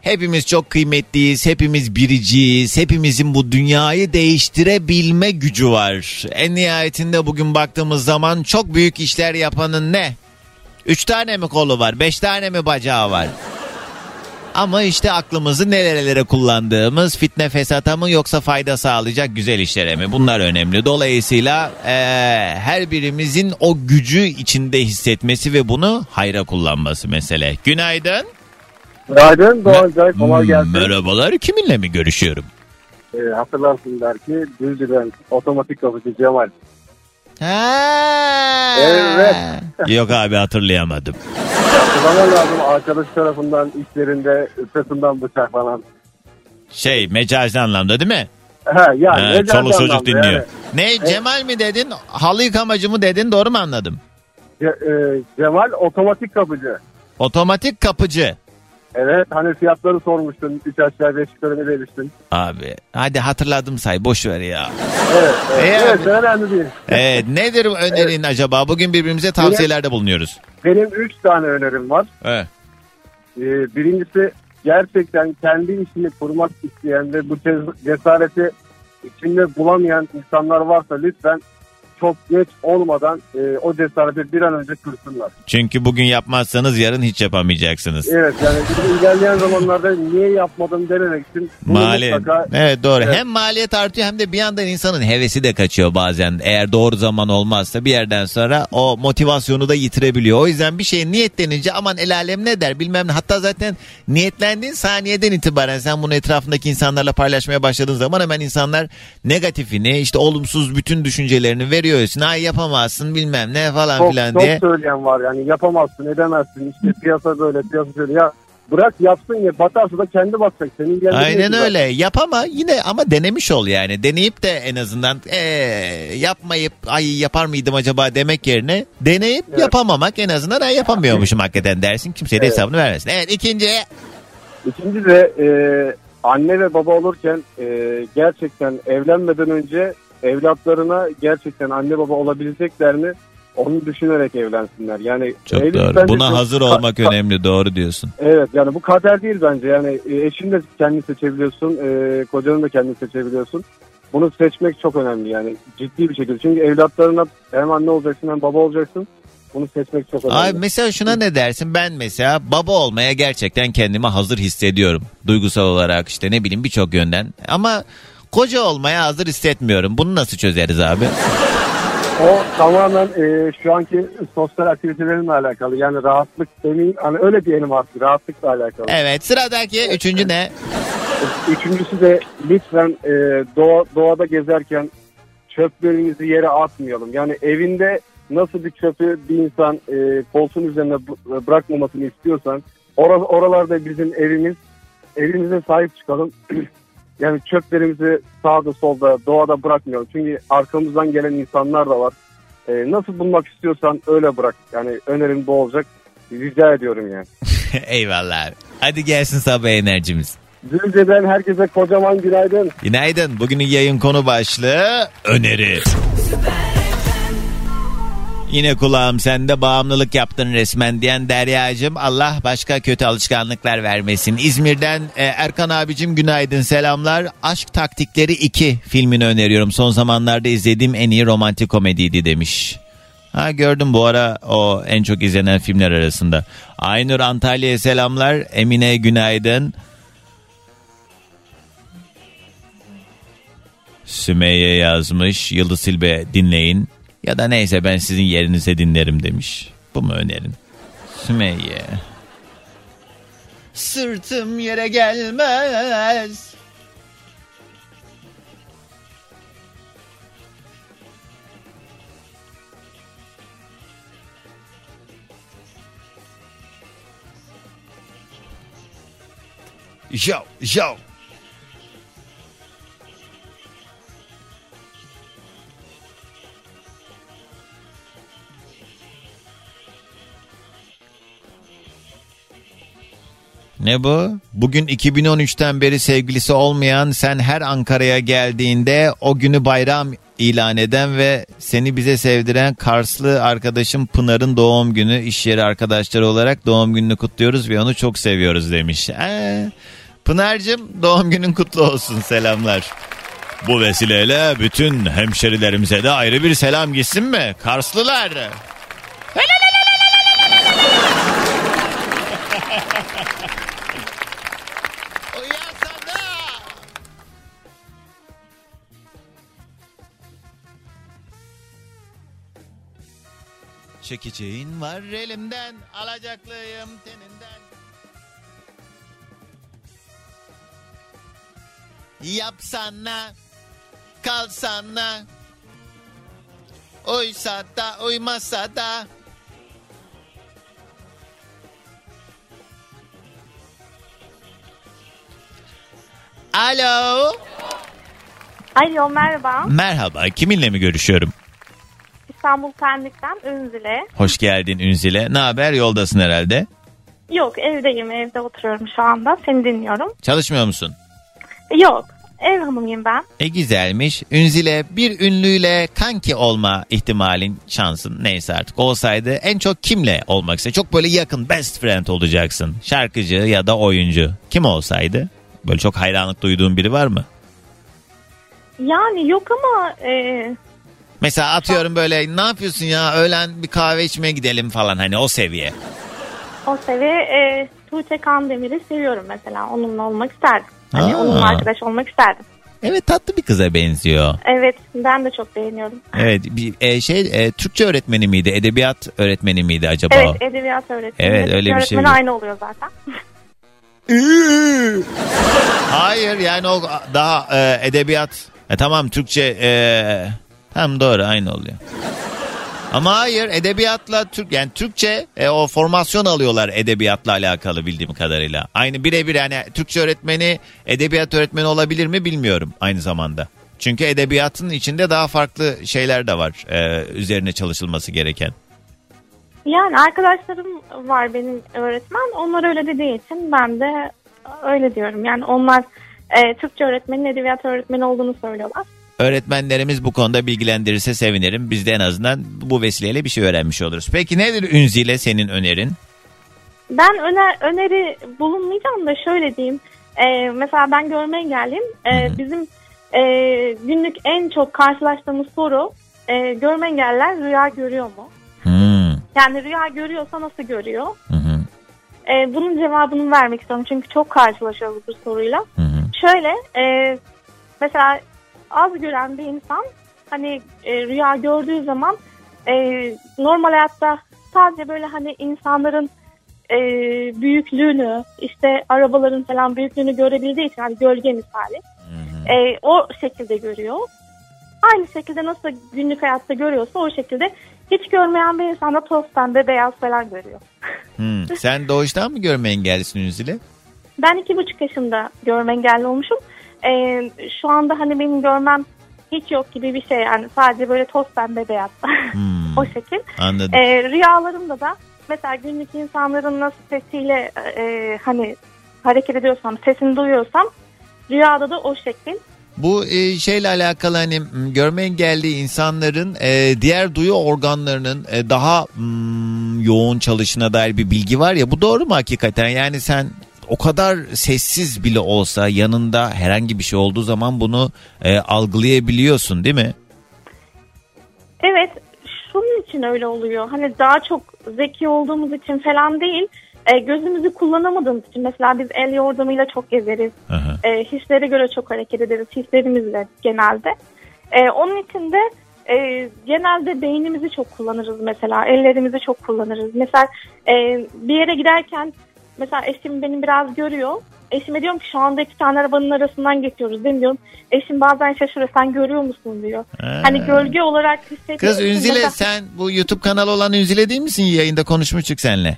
Hepimiz çok kıymetliyiz, hepimiz biriciyiz, hepimizin bu dünyayı değiştirebilme gücü var. En nihayetinde bugün baktığımız zaman çok büyük işler yapanın ne? Üç tane mi kolu var, beş tane mi bacağı var? Ama işte aklımızı nerelere kullandığımız fitne fesata mı yoksa fayda sağlayacak güzel işlere mi? Bunlar önemli. Dolayısıyla eee, her birimizin o gücü içinde hissetmesi ve bunu hayra kullanması mesele. Günaydın. Günaydın Doğan Cay kolay Hmm, gelsin. Merhabalar. Kiminle mi görüşüyorum? Ee, hatırlarsın belki Düzce'den otomatik kapıcı Cemal. Ha. Evet. Yok abi hatırlayamadım. Hatırlaman lazım arkadaş tarafından işlerinde sırtından bıçaklanan. Şey mecazi anlamda değil mi? He yani. Ha, mecaz çoluk çocuk dinliyor. yani. Ne Cemal mi dedin? Halı yıkamacı mı dedin? Doğru mu anladım? Ce- e, Cemal otomatik kapıcı. Otomatik kapıcı. Evet hani fiyatları sormuştun. 3 aşağı 5 yukarı demiştin? Abi hadi hatırladım say boş ver ya. Evet. Evet, Ee, evet önemli değil. Evet, nedir önerin acaba? Bugün birbirimize tavsiyelerde bulunuyoruz. Benim 3 tane önerim var. Evet. Ee, birincisi gerçekten kendi işini kurmak isteyen ve bu cesareti içinde bulamayan insanlar varsa lütfen çok geç olmadan e, o cesareti bir an önce kırsınlar. Çünkü bugün yapmazsanız yarın hiç yapamayacaksınız. Evet yani ilerleyen zamanlarda niye yapmadım denemek için Maliyet. mutlaka Evet doğru. Evet. Hem maliyet artıyor hem de bir yandan insanın hevesi de kaçıyor bazen. Eğer doğru zaman olmazsa bir yerden sonra o motivasyonu da yitirebiliyor. O yüzden bir şey niyetlenince aman el alem ne der bilmem ne. Hatta zaten niyetlendiğin saniyeden itibaren sen bunu etrafındaki insanlarla paylaşmaya başladığın zaman hemen insanlar negatifini işte olumsuz bütün düşüncelerini veriyor üstüne. Ay yapamazsın bilmem ne falan çok, filan çok diye. söyleyen var yani yapamazsın edemezsin işte piyasa böyle piyasa şöyle ya bırak yapsın ya batarsa da kendi batacak seni ilgilendirmiyor Aynen öyle. Yap ama yine ama denemiş ol yani. Deneyip de en azından ee, yapmayıp ay yapar mıydım acaba demek yerine deneyip Evet. yapamamak en azından ay yapamıyormuşum hakikaten dersin. Kimseye de Evet. hesabını vermesin. Evet ikinci. İkinci de e, anne ve baba olurken e, gerçekten evlenmeden önce evlatlarına gerçekten anne baba olabilecekler mi onu düşünerek evlensinler. Yani Çok doğru. Buna çok- hazır olmak önemli. Doğru diyorsun. Evet yani bu kader değil bence. Yani e, eşini de kendini seçebiliyorsun. E, kocanı da kendini seçebiliyorsun. Bunu seçmek çok önemli yani ciddi bir şekilde. Çünkü evlatlarına hem anne olacaksın hem baba olacaksın. Bunu seçmek çok önemli. Ay mesela şuna ne dersin? Ben mesela baba olmaya gerçekten kendimi hazır hissediyorum. Duygusal olarak işte ne bileyim birçok yönden. Ama koca olmaya hazır hissetmiyorum. Bunu nasıl çözeriz abi? O tamamen e, şu anki sosyal aktivitelerimle alakalı. Yani rahatlık demeyeyim. Hani öyle diyelim artık. Rahatlıkla alakalı. Evet sıradaki üçüncü ne? Üçüncüsü de lütfen e, doğa, doğada gezerken çöplerimizi yere atmayalım. Yani evinde nasıl bir çöpü bir insan e, koltuğun üzerine bırakmamasını istiyorsan ora- oralarda bizim evimiz evimize sahip çıkalım. yani çöplerimizi sağda solda doğada bırakmayalım. Çünkü arkamızdan gelen insanlar da var. E, nasıl bulmak istiyorsan öyle bırak. Yani önerim bu olacak. Rica ediyorum yani. Eyvallah abi. Hadi gelsin sabah enerjimiz. Düzce'den herkese kocaman günaydın. Günaydın. Bugünün yayın konu başlığı öneri. Yine kulağım sende bağımlılık yaptın resmen diyen Derya'cığım Allah başka kötü alışkanlıklar vermesin. İzmir'den e, Erkan abicim günaydın selamlar. Aşk Taktikleri 2 filmini öneriyorum. Son zamanlarda izlediğim en iyi romantik komediydi demiş. Ha gördüm bu ara o en çok izlenen filmler arasında. Aynur Antalya'ya selamlar. Emine günaydın. Sümeyye yazmış. Yıldız Silbe dinleyin. Ya da neyse ben sizin yerinize dinlerim demiş. Bu mu önerin? Sümeyye. Sırtım yere gelmez. Yo, yo. Ne bu? Bugün 2013'ten beri sevgilisi olmayan sen her Ankara'ya geldiğinde o günü bayram ilan eden ve seni bize sevdiren Karslı arkadaşım Pınar'ın doğum günü iş yeri arkadaşları olarak doğum gününü kutluyoruz ve onu çok seviyoruz demiş. Ee, Pınar'cığım doğum günün kutlu olsun selamlar. Bu vesileyle bütün hemşerilerimize de ayrı bir selam gitsin mi? Karslılar. Çekeceğin var elimden, alacaklıyım teninden. Yapsana, kalsana. Uysa da uymasa da. Alo. Alo merhaba. Merhaba, kiminle mi görüşüyorum? İstanbul Pendik'ten Ünzile. Hoş geldin Ünzile. Ne haber? Yoldasın herhalde. Yok evdeyim evde oturuyorum şu anda seni dinliyorum. Çalışmıyor musun? Yok ev hanımıyım ben. E güzelmiş. Ünzile bir ünlüyle kanki olma ihtimalin şansın neyse artık olsaydı en çok kimle olmak ister? Çok böyle yakın best friend olacaksın. Şarkıcı ya da oyuncu. Kim olsaydı? Böyle çok hayranlık duyduğun biri var mı? Yani yok ama e, Mesela atıyorum böyle ne yapıyorsun ya öğlen bir kahve içmeye gidelim falan hani o seviye. o seviye e, Tuğçe Kandemir'i seviyorum mesela onunla olmak isterdim. Hani Aa. onunla arkadaş olmak isterdim. Evet tatlı bir kıza benziyor. Evet ben de çok beğeniyorum. Evet bir e, şey e, Türkçe öğretmeni miydi? Edebiyat öğretmeni miydi acaba? Evet edebiyat öğretmeni. Evet, öyle bir şey Öğretmeni yok. aynı oluyor zaten. Hayır yani o daha e, edebiyat. E, tamam Türkçe e, tam doğru aynı oluyor. Ama hayır edebiyatla Türk yani Türkçe e, o formasyon alıyorlar edebiyatla alakalı bildiğim kadarıyla. Aynı birebir yani Türkçe öğretmeni edebiyat öğretmeni olabilir mi bilmiyorum aynı zamanda. Çünkü edebiyatın içinde daha farklı şeyler de var e, üzerine çalışılması gereken. Yani arkadaşlarım var benim öğretmen. Onlar öyle dediği için ben de öyle diyorum. Yani onlar e, Türkçe öğretmenin edebiyat öğretmeni olduğunu söylüyorlar. Öğretmenlerimiz bu konuda bilgilendirirse sevinirim. Biz de en azından bu vesileyle bir şey öğrenmiş oluruz. Peki nedir Ünzile senin önerin? Ben öner, öneri bulunmayacağım da şöyle diyeyim. E, mesela ben görme engelliyim. E, bizim e, günlük en çok karşılaştığımız soru e, görme engelliler rüya görüyor mu? Hmm. Yani rüya görüyorsa nasıl görüyor? Hı hı. E, bunun cevabını vermek istiyorum çünkü çok karşılaşıyoruz bu soruyla. Hı hı. Şöyle e, mesela az gören bir insan hani e, rüya gördüğü zaman e, normal hayatta sadece böyle hani insanların e, büyüklüğünü işte arabaların falan büyüklüğünü görebildiği için hani gölge misali e, o şekilde görüyor. Aynı şekilde nasıl günlük hayatta görüyorsa o şekilde hiç görmeyen bir insan da toz pembe beyaz falan görüyor. Hmm. Sen doğuştan mı görme engellisin Ünzile? Ben iki buçuk yaşında görme engelli olmuşum. Ee, şu anda hani benim görmem hiç yok gibi bir şey yani sadece böyle toz pembe beyaz Hmm. o şekil. Anladım. Ee, rüyalarımda da mesela günlük insanların nasıl sesiyle e, hani hareket ediyorsam sesini duyuyorsam rüyada da o şekil. Bu e, şeyle alakalı hani görme engelli insanların e, diğer duyu organlarının e, daha mm, yoğun çalışına dair bir bilgi var ya bu doğru mu hakikaten? Yani sen o kadar sessiz bile olsa yanında herhangi bir şey olduğu zaman bunu e, algılayabiliyorsun değil mi? Evet şunun için öyle oluyor. Hani daha çok zeki olduğumuz için falan değil. E, gözümüzü kullanamadığımız için mesela biz el yordamıyla çok gezeriz. E, hislere göre çok hareket ederiz. Hislerimizle genelde. E, onun için de e, genelde beynimizi çok kullanırız mesela. Ellerimizi çok kullanırız. Mesela e, bir yere giderken mesela eşim beni biraz görüyor. Eşime diyorum ki şu anda iki tane arabanın arasından geçiyoruz diyorum. Eşim bazen şaşırıyor sen görüyor musun diyor. Ha. Hani gölge olarak hissediyor. Kız Ünzile Mesela- sen bu YouTube kanalı olan Ünzile değil misin? Yayında konuşmuştuk seninle.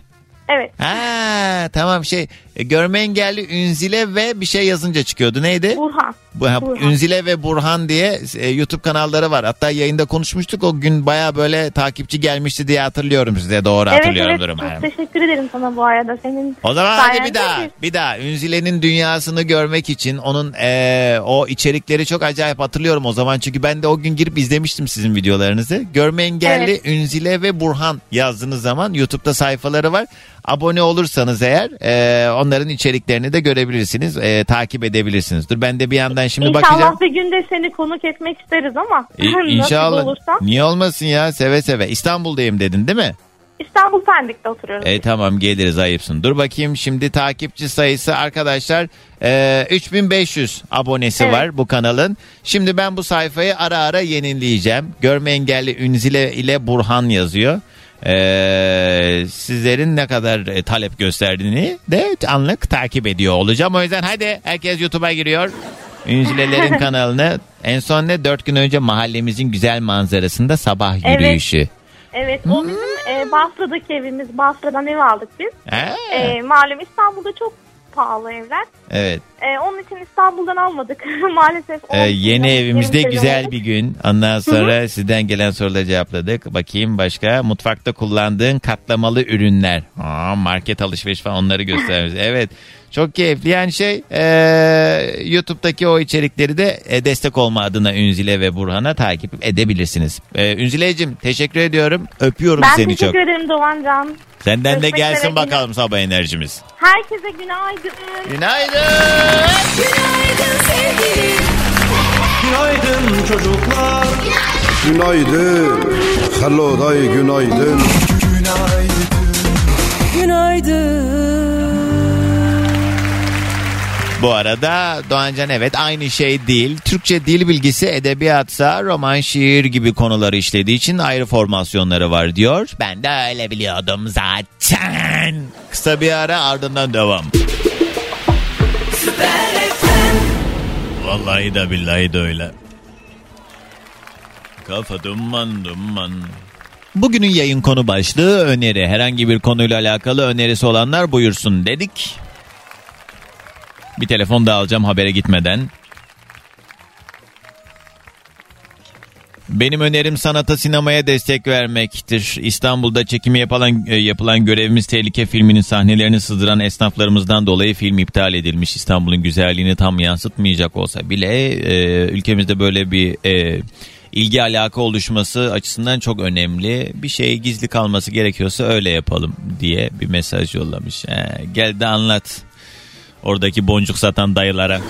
Evet. Ha tamam şey e, görme engelli Ünzile ve bir şey yazınca çıkıyordu neydi? Burhan. Bu, ha, Burhan. Ünzile ve Burhan diye e, YouTube kanalları var. Hatta yayında konuşmuştuk. O gün baya böyle takipçi gelmişti diye hatırlıyorum size. Doğru Evet hatırlıyorum. evet durumu. çok teşekkür ederim sana bu arada. Senin O zaman hadi bir daha biz- bir daha Ünzile'nin dünyasını görmek için onun e, o içerikleri çok acayip hatırlıyorum o zaman çünkü ben de o gün girip izlemiştim sizin videolarınızı. Görme engelli Evet. Ünzile ve Burhan yazdığınız zaman YouTube'da sayfaları var. Abone olursanız eğer e, onların içeriklerini de görebilirsiniz, e, takip edebilirsiniz. Dur ben de bir yandan şimdi İnşallah bakacağım. bir gün de seni konuk etmek isteriz ama nasıl İnşallah. olursa. Niye olmasın ya seve seve. İstanbul'dayım dedin değil mi? İstanbul Pendik'te oturuyoruz. E tamam geliriz ayıpsın. Dur bakayım şimdi takipçi sayısı arkadaşlar e, 3500 abonesi Evet. var bu kanalın. Şimdi ben bu sayfayı ara ara yenileyeceğim. Görme engelli Ünzile ile Burhan yazıyor. E, sizlerin ne kadar e, talep gösterdiğini de anlık takip ediyor olacağım. O yüzden hadi herkes YouTube'a giriyor. Ünzilelerin kanalını en son ne 4 gün önce mahallemizin güzel manzarasında sabah Evet. yürüyüşü. Evet o bizim e, Bafra'daki evimiz. Bafra'dan ev aldık biz. Ha. E, malum İstanbul'da çok pahalı evler. Evet. E, onun için İstanbul'dan almadık maalesef. Ee, yeni de evimizde güzel bir gün. Ondan sonra sizden gelen soruları cevapladık. Bakayım başka. Mutfakta kullandığın katlamalı ürünler. Aa, market alışveriş falan onları göstermiş. evet. Çok keyifli. Yani şey ee, YouTube'daki o içerikleri de e, destek olma adına Ünzile ve Burhan'a takip edebilirsiniz. Ee, Ünzile'cim teşekkür ediyorum. Öpüyorum Ben seni teşekkür çok. ederim Doğancan. Senden de Görüşmek gelsin üzere. bakalım sabah enerjimiz. Herkese günaydın. Günaydın. Günaydın sevgilim. Günaydın çocuklar Günaydın. Hello day günaydın. Bu arada Doğancan evet aynı şey değil. Türkçe dil bilgisi edebiyatsa roman şiir gibi konuları işlediği için ayrı formasyonları var diyor. Ben de öyle biliyordum zaten. Kısa bir ara ardından devam. Vallahi de billahi de öyle. Kafa duman duman. Bugünün yayın konu başlığı öneri. Herhangi bir konuyla alakalı önerisi olanlar buyursun dedik. Bir telefon daha alacağım habere gitmeden. Benim önerim sanata sinemaya destek vermektir. İstanbul'da çekimi yapılan, e, yapılan Görevimiz Tehlike filminin sahnelerini sızdıran esnaflarımızdan dolayı film iptal edilmiş. İstanbul'un güzelliğini tam yansıtmayacak olsa bile e, ülkemizde böyle bir e, ilgi alaka oluşması açısından çok önemli. Bir şey gizli kalması gerekiyorsa öyle yapalım diye bir mesaj yollamış. He, gel de anlat. Oradaki boncuk satan dayılara.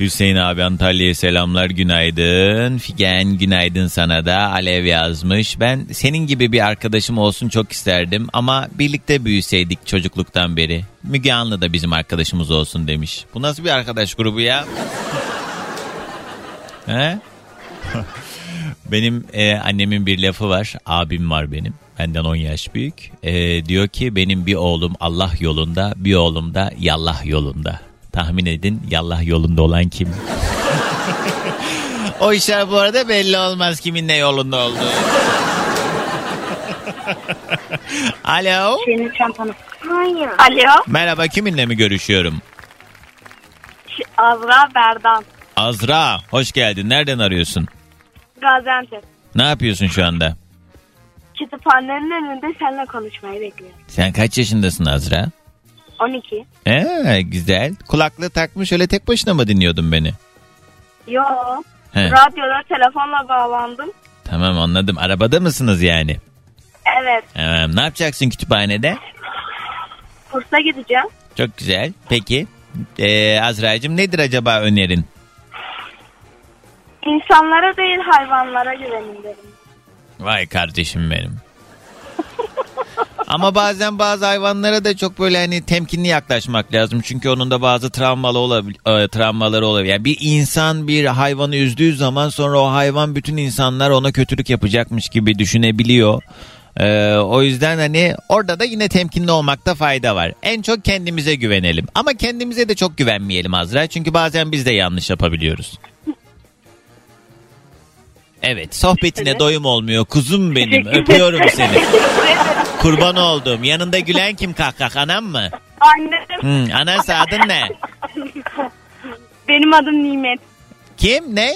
Hüseyin abi Antalya'ya selamlar günaydın. Figen günaydın sana da. Alev yazmış. Ben senin gibi bir arkadaşım olsun çok isterdim ama birlikte büyüseydik çocukluktan beri. Müge Anlı da bizim arkadaşımız olsun demiş. Bu nasıl bir arkadaş grubu ya? He? Benim e, annemin bir lafı var. Abim var benim. Benden 10 yaş büyük. E, diyor ki benim bir oğlum Allah yolunda, bir oğlum da yallah yolunda. Tahmin edin yallah yolunda olan kim? o işler bu arada belli olmaz kimin ne yolunda olduğu. Alo. Senin çantanı. Hayır. Alo. Merhaba kiminle mi görüşüyorum? Azra Berdan. Azra hoş geldin. Nereden arıyorsun? Gaziantep. Ne yapıyorsun şu anda? Kütüphanenin önünde seninle konuşmayı bekliyorum. Sen kaç yaşındasın Azra? 12. Ee, güzel. Kulaklığı takmış öyle tek başına mı dinliyordun beni? Yo. He. Radyoda telefonla bağlandım. Tamam anladım. Arabada mısınız yani? Evet. Ee, ne yapacaksın kütüphanede? Kursa gideceğim. Çok güzel. Peki. Ee, Azra'cığım nedir acaba önerin? İnsanlara değil hayvanlara güvenin derim. Vay kardeşim benim. Ama bazen bazı hayvanlara da çok böyle hani temkinli yaklaşmak lazım. Çünkü onun da bazı travmalı olabil e, travmaları olabilir. Yani bir insan bir hayvanı üzdüğü zaman sonra o hayvan bütün insanlar ona kötülük yapacakmış gibi düşünebiliyor. Ee, o yüzden hani orada da yine temkinli olmakta fayda var. En çok kendimize güvenelim. Ama kendimize de çok güvenmeyelim Azra. Çünkü bazen biz de yanlış yapabiliyoruz. Evet sohbetine Evet. doyum olmuyor. Kuzum benim öpüyorum seni. Kurban oldum. Yanında gülen kim kahkah anam mı? Annem. Hı, anası adın ne? Benim adım Nimet. Kim ne?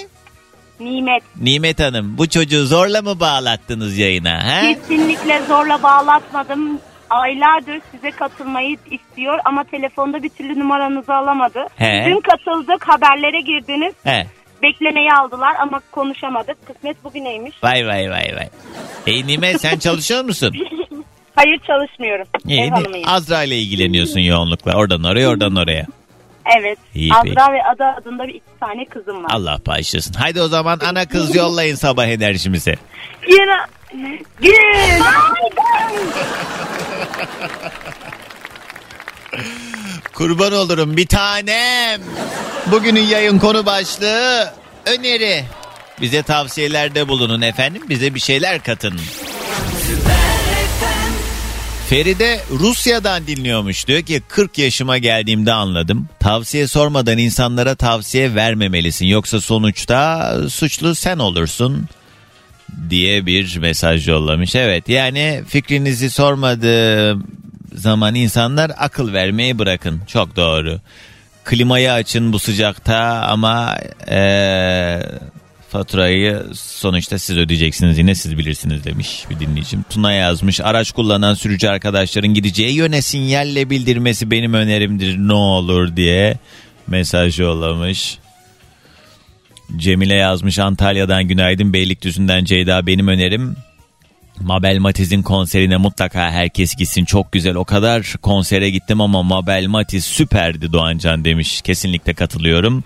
Nimet. Nimet Hanım bu çocuğu zorla mı bağlattınız yayına? He? Kesinlikle zorla bağlatmadım. Aylardır size katılmayı istiyor ama telefonda bir türlü numaranızı alamadı. He. Dün katıldık haberlere girdiniz. He. Beklemeyi aldılar ama konuşamadık. Kısmet bugüneymiş. Vay vay vay vay. Hey Nimet sen çalışıyor musun? Hayır çalışmıyorum. İyi, Ev hanımıyım. Azra ile ilgileniyorsun yoğunlukla. Oradan oraya oradan oraya. Evet. İyi, Azra peki. ve Ada adında bir iki tane kızım var. Allah bağışlasın. Haydi o zaman ana kız yollayın sabah enerjimize. Yine... Gün. Kurban olurum bir tanem. Bugünün yayın konu başlığı öneri. Bize tavsiyelerde bulunun efendim. Bize bir şeyler katın. Feride Rusya'dan dinliyormuş. Diyor ki 40 yaşıma geldiğimde anladım. Tavsiye sormadan insanlara tavsiye vermemelisin. Yoksa sonuçta suçlu sen olursun diye bir mesaj yollamış. Evet yani fikrinizi sormadığım zaman insanlar akıl vermeyi bırakın. Çok doğru. Klimayı açın bu sıcakta ama eee, faturayı sonuçta siz ödeyeceksiniz yine siz bilirsiniz demiş bir dinleyicim. Tuna yazmış araç kullanan sürücü arkadaşların gideceği yöne sinyalle bildirmesi benim önerimdir ne olur diye mesaj yollamış. Cemile yazmış Antalya'dan günaydın Beylikdüzü'nden Ceyda benim önerim Mabel Matiz'in konserine mutlaka herkes gitsin çok güzel o kadar konsere gittim ama Mabel Matiz süperdi Doğancan demiş kesinlikle katılıyorum.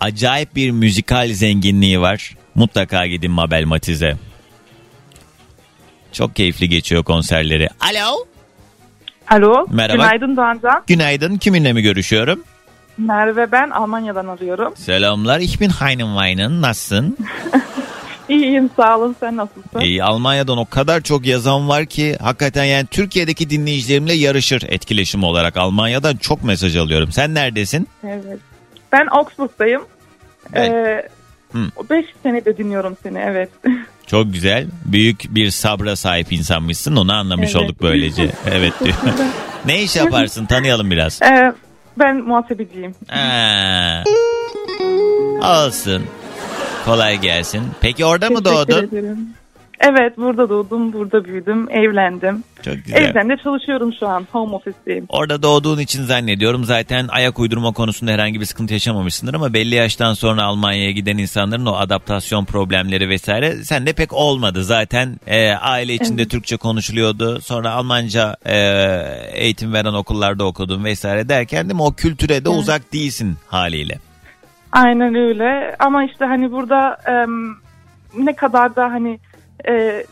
Acayip bir müzikal zenginliği var mutlaka gidin Mabel Matiz'e. Çok keyifli geçiyor konserleri. Alo. Alo. Merhaba. Günaydın Doğancan. Günaydın kiminle mi görüşüyorum? Merve ben Almanya'dan arıyorum. Selamlar ich bin Heinen Weinen nasılsın? İyiyim sağ olun sen nasılsın? İyi, Almanya'dan o kadar çok yazan var ki hakikaten yani Türkiye'deki dinleyicilerimle yarışır etkileşim olarak. Almanya'dan çok mesaj alıyorum. Sen neredesin? Evet. Ben Augsburg'dayım. Ben- Ee, Hı. 5 senedir dinliyorum seni evet. Çok güzel. Büyük bir sabra sahip insanmışsın. Onu anlamış Evet. olduk böylece. Evet diyor. ne iş yaparsın? Tanıyalım biraz. Ee, ben muhasebeciyim. Ha. Olsun. Kolay gelsin. Peki orada mı Teşekkür doğdun? ederim. Evet burada doğdum, burada büyüdüm, evlendim. Çok güzel. Evden de çalışıyorum şu an. Home office'teyim. Orada doğduğun için zannediyorum zaten ayak uydurma konusunda herhangi bir sıkıntı yaşamamışsındır ama belli yaştan sonra Almanya'ya giden insanların o adaptasyon problemleri vesaire sende pek olmadı. Zaten e, aile içinde Evet. Türkçe konuşuluyordu. Sonra Almanca e, eğitim veren okullarda okudun vesaire derken değil mi o kültüre de Evet. uzak değilsin haliyle. Aynen öyle ama işte hani burada em, ne kadar da hani e,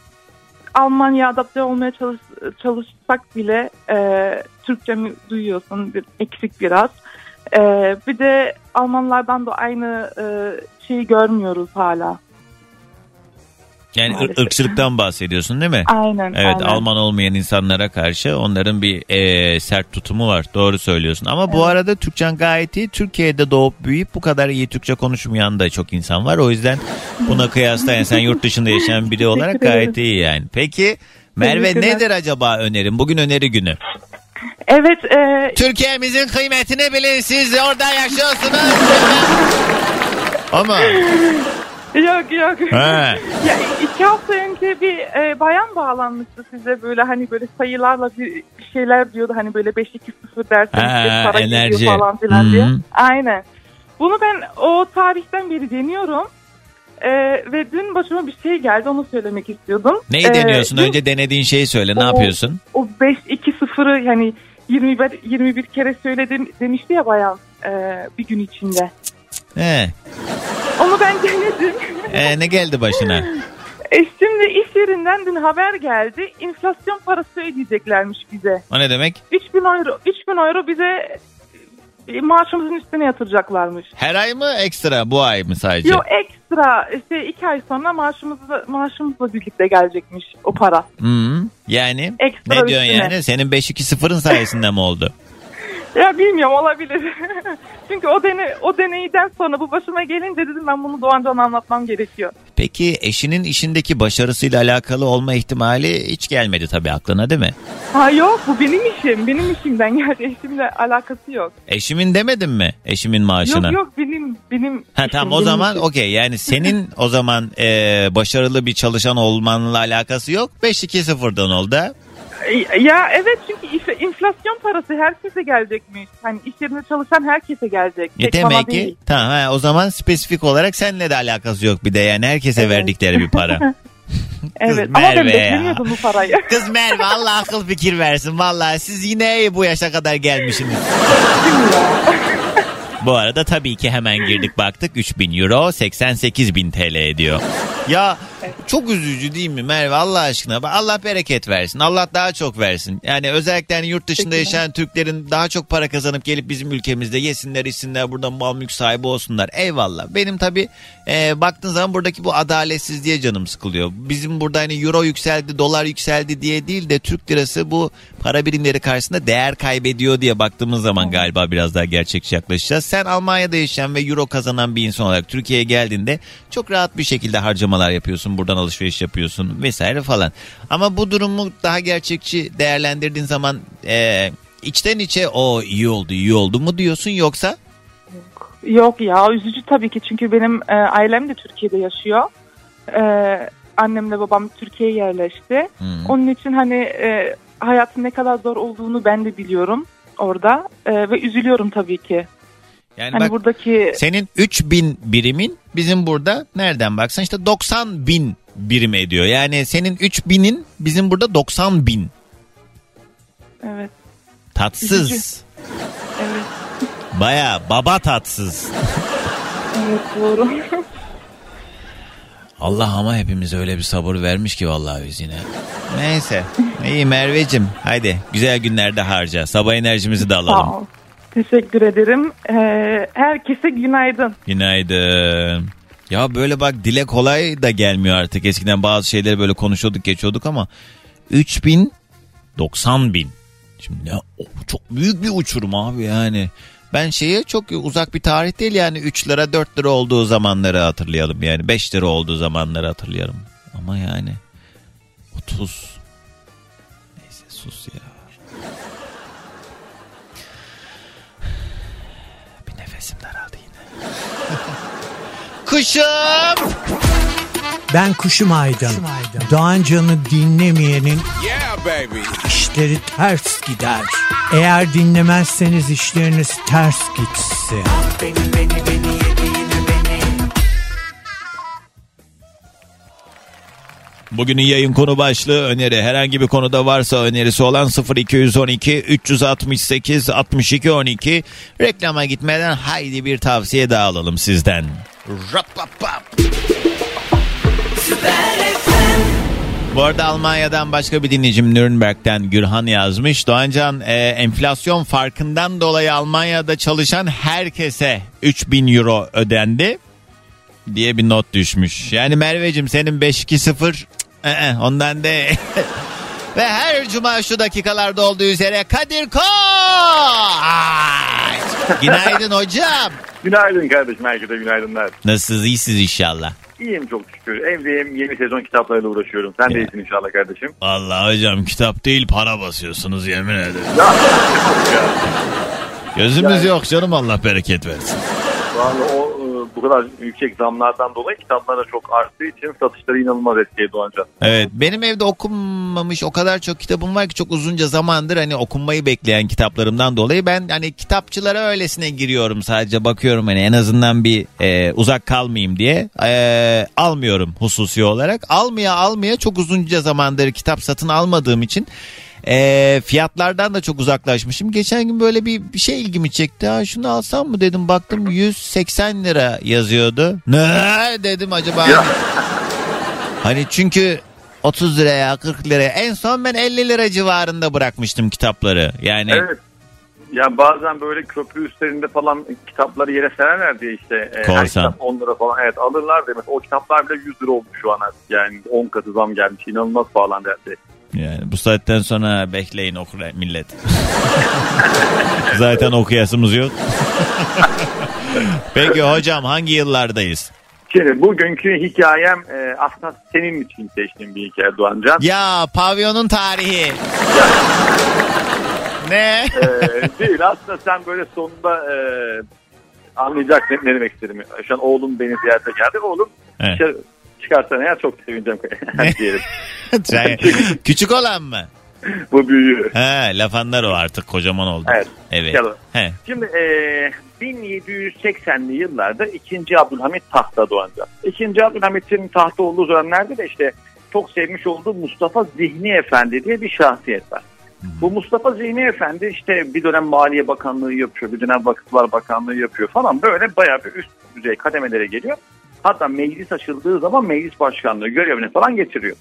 Almanya adapte olmaya çalış, çalışsak bile e, Türkçemi duyuyorsun bir, eksik biraz. E, bir de Almanlardan da aynı e, şeyi görmüyoruz hala. Yani Maalesef. ırkçılıktan bahsediyorsun değil mi? Aynen. Evet aynen. Alman olmayan insanlara karşı onların bir e, sert tutumu var. Doğru söylüyorsun. Ama bu Evet. arada Türkçen gayet iyi. Türkiye'de doğup büyüyüp bu kadar iyi Türkçe konuşmayan da çok insan var. O yüzden buna kıyasla yani sen yurt dışında yaşayan biri olarak gayet iyi yani. Peki Merve nedir acaba önerim? Bugün öneri günü. Evet. E, Türkiye'mizin kıymetini bilin siz orada yaşıyorsunuz. Ama yok yok. Ha. Ya iki hafta önce bir e, bayan bağlanmıştı size böyle hani böyle sayılarla bir, şeyler diyordu hani böyle 5-2-0 derseniz size para enerji. falan filan diye. Hı. Aynen. Bunu ben o tarihten beri deniyorum. E, ve dün başıma bir şey geldi onu söylemek istiyordum. neyi E, deniyorsun? dün Önce denediğin şeyi söyle. Ne O- yapıyorsun? O 5-2-0'ı yani 21, 21 kere söyledim demişti ya bayan e, bir gün içinde. He. Onu ben denedim. E, ne geldi başına? E şimdi iş yerinden dün haber geldi. Enflasyon parası ödeyeceklermiş bize. O ne demek? 3000 euro, 3000 euro bize e, maaşımızın üstüne yatıracaklarmış. Her ay mı ekstra bu ay mı sadece? Yo ekstra işte iki ay sonra maaşımızla, maaşımızla birlikte gelecekmiş o para. Hı, yani Ekstra ne diyorsun üstüne. yani? Senin 5-2-0'ın sayesinde mi oldu? Ya bilmiyorum olabilir. Çünkü o deney, o deneyden sonra bu başıma gelince dedim ben bunu Doğancan'a anlatmam gerekiyor. Peki eşinin işindeki başarısıyla alakalı olma ihtimali hiç gelmedi tabii aklına değil mi? Ha yok bu benim işim. Benim işimden geldi. Eşimle alakası yok. Eşimin demedin mi? Eşimin maaşına. Yok yok benim benim Ha işim, tamam o benim zaman okey yani senin o zaman e, başarılı bir çalışan olmanla alakası yok. 5-2-0'dan oldu. Ha? Ya evet çünkü if- enflasyon parası herkese gelecekmiş. Hani iş yerinde çalışan herkese gelecek. E Tek demek ki değil. tamam ha, o zaman spesifik olarak seninle de alakası yok bir de yani herkese Evet. verdikleri bir para. Evet ama ben Merve ya. beklemiyordum bu parayı. Kız Merve Allah akıl fikir versin. Vallahi siz yine bu yaşa kadar gelmişsiniz. Bu arada tabii ki hemen girdik baktık 3000 euro 88 bin TL ediyor. Ya çok üzücü değil mi Merve Allah aşkına? Allah bereket versin. Allah daha çok versin. Yani özellikle hani yurt dışında yaşayan Türklerin daha çok para kazanıp gelip bizim ülkemizde yesinler içsinler burada mal mülk sahibi olsunlar. Eyvallah. Benim tabii e, baktığın zaman buradaki bu adaletsizliğe canım sıkılıyor. Bizim burada hani euro yükseldi dolar yükseldi diye değil de Türk lirası bu para birimleri karşısında değer kaybediyor diye baktığımız zaman galiba biraz daha gerçekçi yaklaşacağız. Sen Almanya'da yaşayan ve euro kazanan bir insan olarak Türkiye'ye geldiğinde çok rahat bir şekilde harcamalar yapıyorsun. buradan alışveriş yapıyorsun vesaire falan. Ama bu durumu daha gerçekçi değerlendirdiğin zaman e, içten içe o iyi oldu iyi oldu mu diyorsun yoksa? Yok ya üzücü tabii ki çünkü benim e, ailem de Türkiye'de yaşıyor. E, annemle babam Türkiye'ye yerleşti. Hmm. Onun için hani e, hayatın ne kadar zor olduğunu ben de biliyorum orada E, ve üzülüyorum tabii ki. Yani Hani bak buradaki senin 3000 birimin bizim burada nereden baksan işte 90 bin birim ediyor. Yani senin 3000'in bizim burada 90 bin. evet Tatsız. Üzücü. evet Baya baba tatsız. evet doğru. Allah ama hepimize öyle bir sabır vermiş ki vallahi biz yine. Neyse. İyi Merveciğim. Haydi güzel günlerde harca. Sabah enerjimizi de Sağ alalım. ol. Teşekkür ederim. E, herkese günaydın. Günaydın. Ya böyle bak dile kolay da gelmiyor artık. Eskiden bazı şeyleri böyle konuşuyorduk geçiyorduk ama 3000 90 bin. Şimdi ne, çok büyük bir uçurum abi yani. Ben şeye çok uzak bir tarih değil yani 3 lira 4 lira olduğu zamanları hatırlayalım yani 5 lira olduğu zamanları hatırlayalım. Ama yani 30 neyse sus ya. Bir nefesim daraldı yine. Kuşum. Ben Kuşum Aydın. Doğancan'ı dinlemeyenin işleri ters gider. Eğer dinlemezseniz işleriniz ters gitsin. Bugünün yayın konu başlığı öneri. Herhangi bir konuda varsa önerisi olan 0212 368 62 12. Reklama gitmeden haydi bir tavsiye daha alalım sizden. Rapapap. Bu arada Almanya'dan başka bir dinleyicim Nürnberg'den Gürhan yazmış. Doğancan e, enflasyon farkından dolayı Almanya'da çalışan herkese 3000 euro ödendi diye bir not düşmüş. Yani Merveciğim senin 5-2-0 cık, ee, ondan de. Ve her cuma şu dakikalarda olduğu üzere Kadir Koç. Günaydın hocam. Günaydın kardeşim herkese günaydınlar. Nasılsınız iyisiniz inşallah. İyiyim çok şükür. Evdeyim yeni sezon kitaplarıyla uğraşıyorum. Sen de iyisin inşallah kardeşim. Vallahi hocam kitap değil para basıyorsunuz yemin ederim. Gözümüz yok canım Allah bereket versin. Vallahi o bu kadar yüksek zamlardan dolayı kitaplar da çok arttığı için satışları inanılmaz etkiledi Doğancan. Evet benim evde okunmamış o kadar çok kitabım var ki çok uzunca zamandır hani okunmayı bekleyen kitaplarımdan dolayı ben hani kitapçılara öylesine giriyorum sadece bakıyorum hani en azından bir e, uzak kalmayayım diye E, almıyorum hususi olarak almaya almaya çok uzunca zamandır kitap satın almadığım için e, fiyatlardan da çok uzaklaşmışım. Geçen gün böyle bir, bir şey ilgimi çekti. Ha, şunu alsam mı dedim baktım 180 lira yazıyordu. Ne dedim acaba? Hani çünkü 30 liraya 40 liraya en son ben 50 lira civarında bırakmıştım kitapları. Yani Evet. Ya bazen böyle köprü üstlerinde falan kitapları yere sererler diye işte. e, her kitap 10 lira falan evet alırlar demek. O kitaplar bile 100 lira olmuş şu an artık. Yani 10 katı zam gelmiş. İnanılmaz pahalandı her şey. Yani bu saatten sonra bekleyin okur millet. Zaten okuyasımız yok. Peki hocam hangi yıllardayız? Şimdi bugünkü hikayem e, aslında senin için seçtiğim bir hikaye Doğancan. Ya pavyonun tarihi. ne? Ee, değil aslında sen böyle sonunda e, anlayacaksın ne demek istediğimi. Şu an oğlum beni ziyarete geldi. Oğlum Evet. Çıkarsan eğer çok sevineceğim diyelim. Sen- küçük olan mı? Bu büyüğü. He, lafanlar o artık kocaman oldu. Evet. Evet. Yalan. He. Şimdi e, 1780'li yıllarda 2. Abdülhamit tahta doğanca. 2. Abdülhamit'in tahta olduğu dönemlerde de işte çok sevmiş olduğu Mustafa Zihni Efendi diye bir şahsiyet var. Bu Mustafa Zihni Efendi işte bir dönem Maliye Bakanlığı yapıyor, bir dönem Vakıflar Bakanlığı yapıyor falan böyle bayağı bir üst düzey kademelere geliyor. Hatta meclis açıldığı zaman meclis başkanlığı görevini falan getiriyor.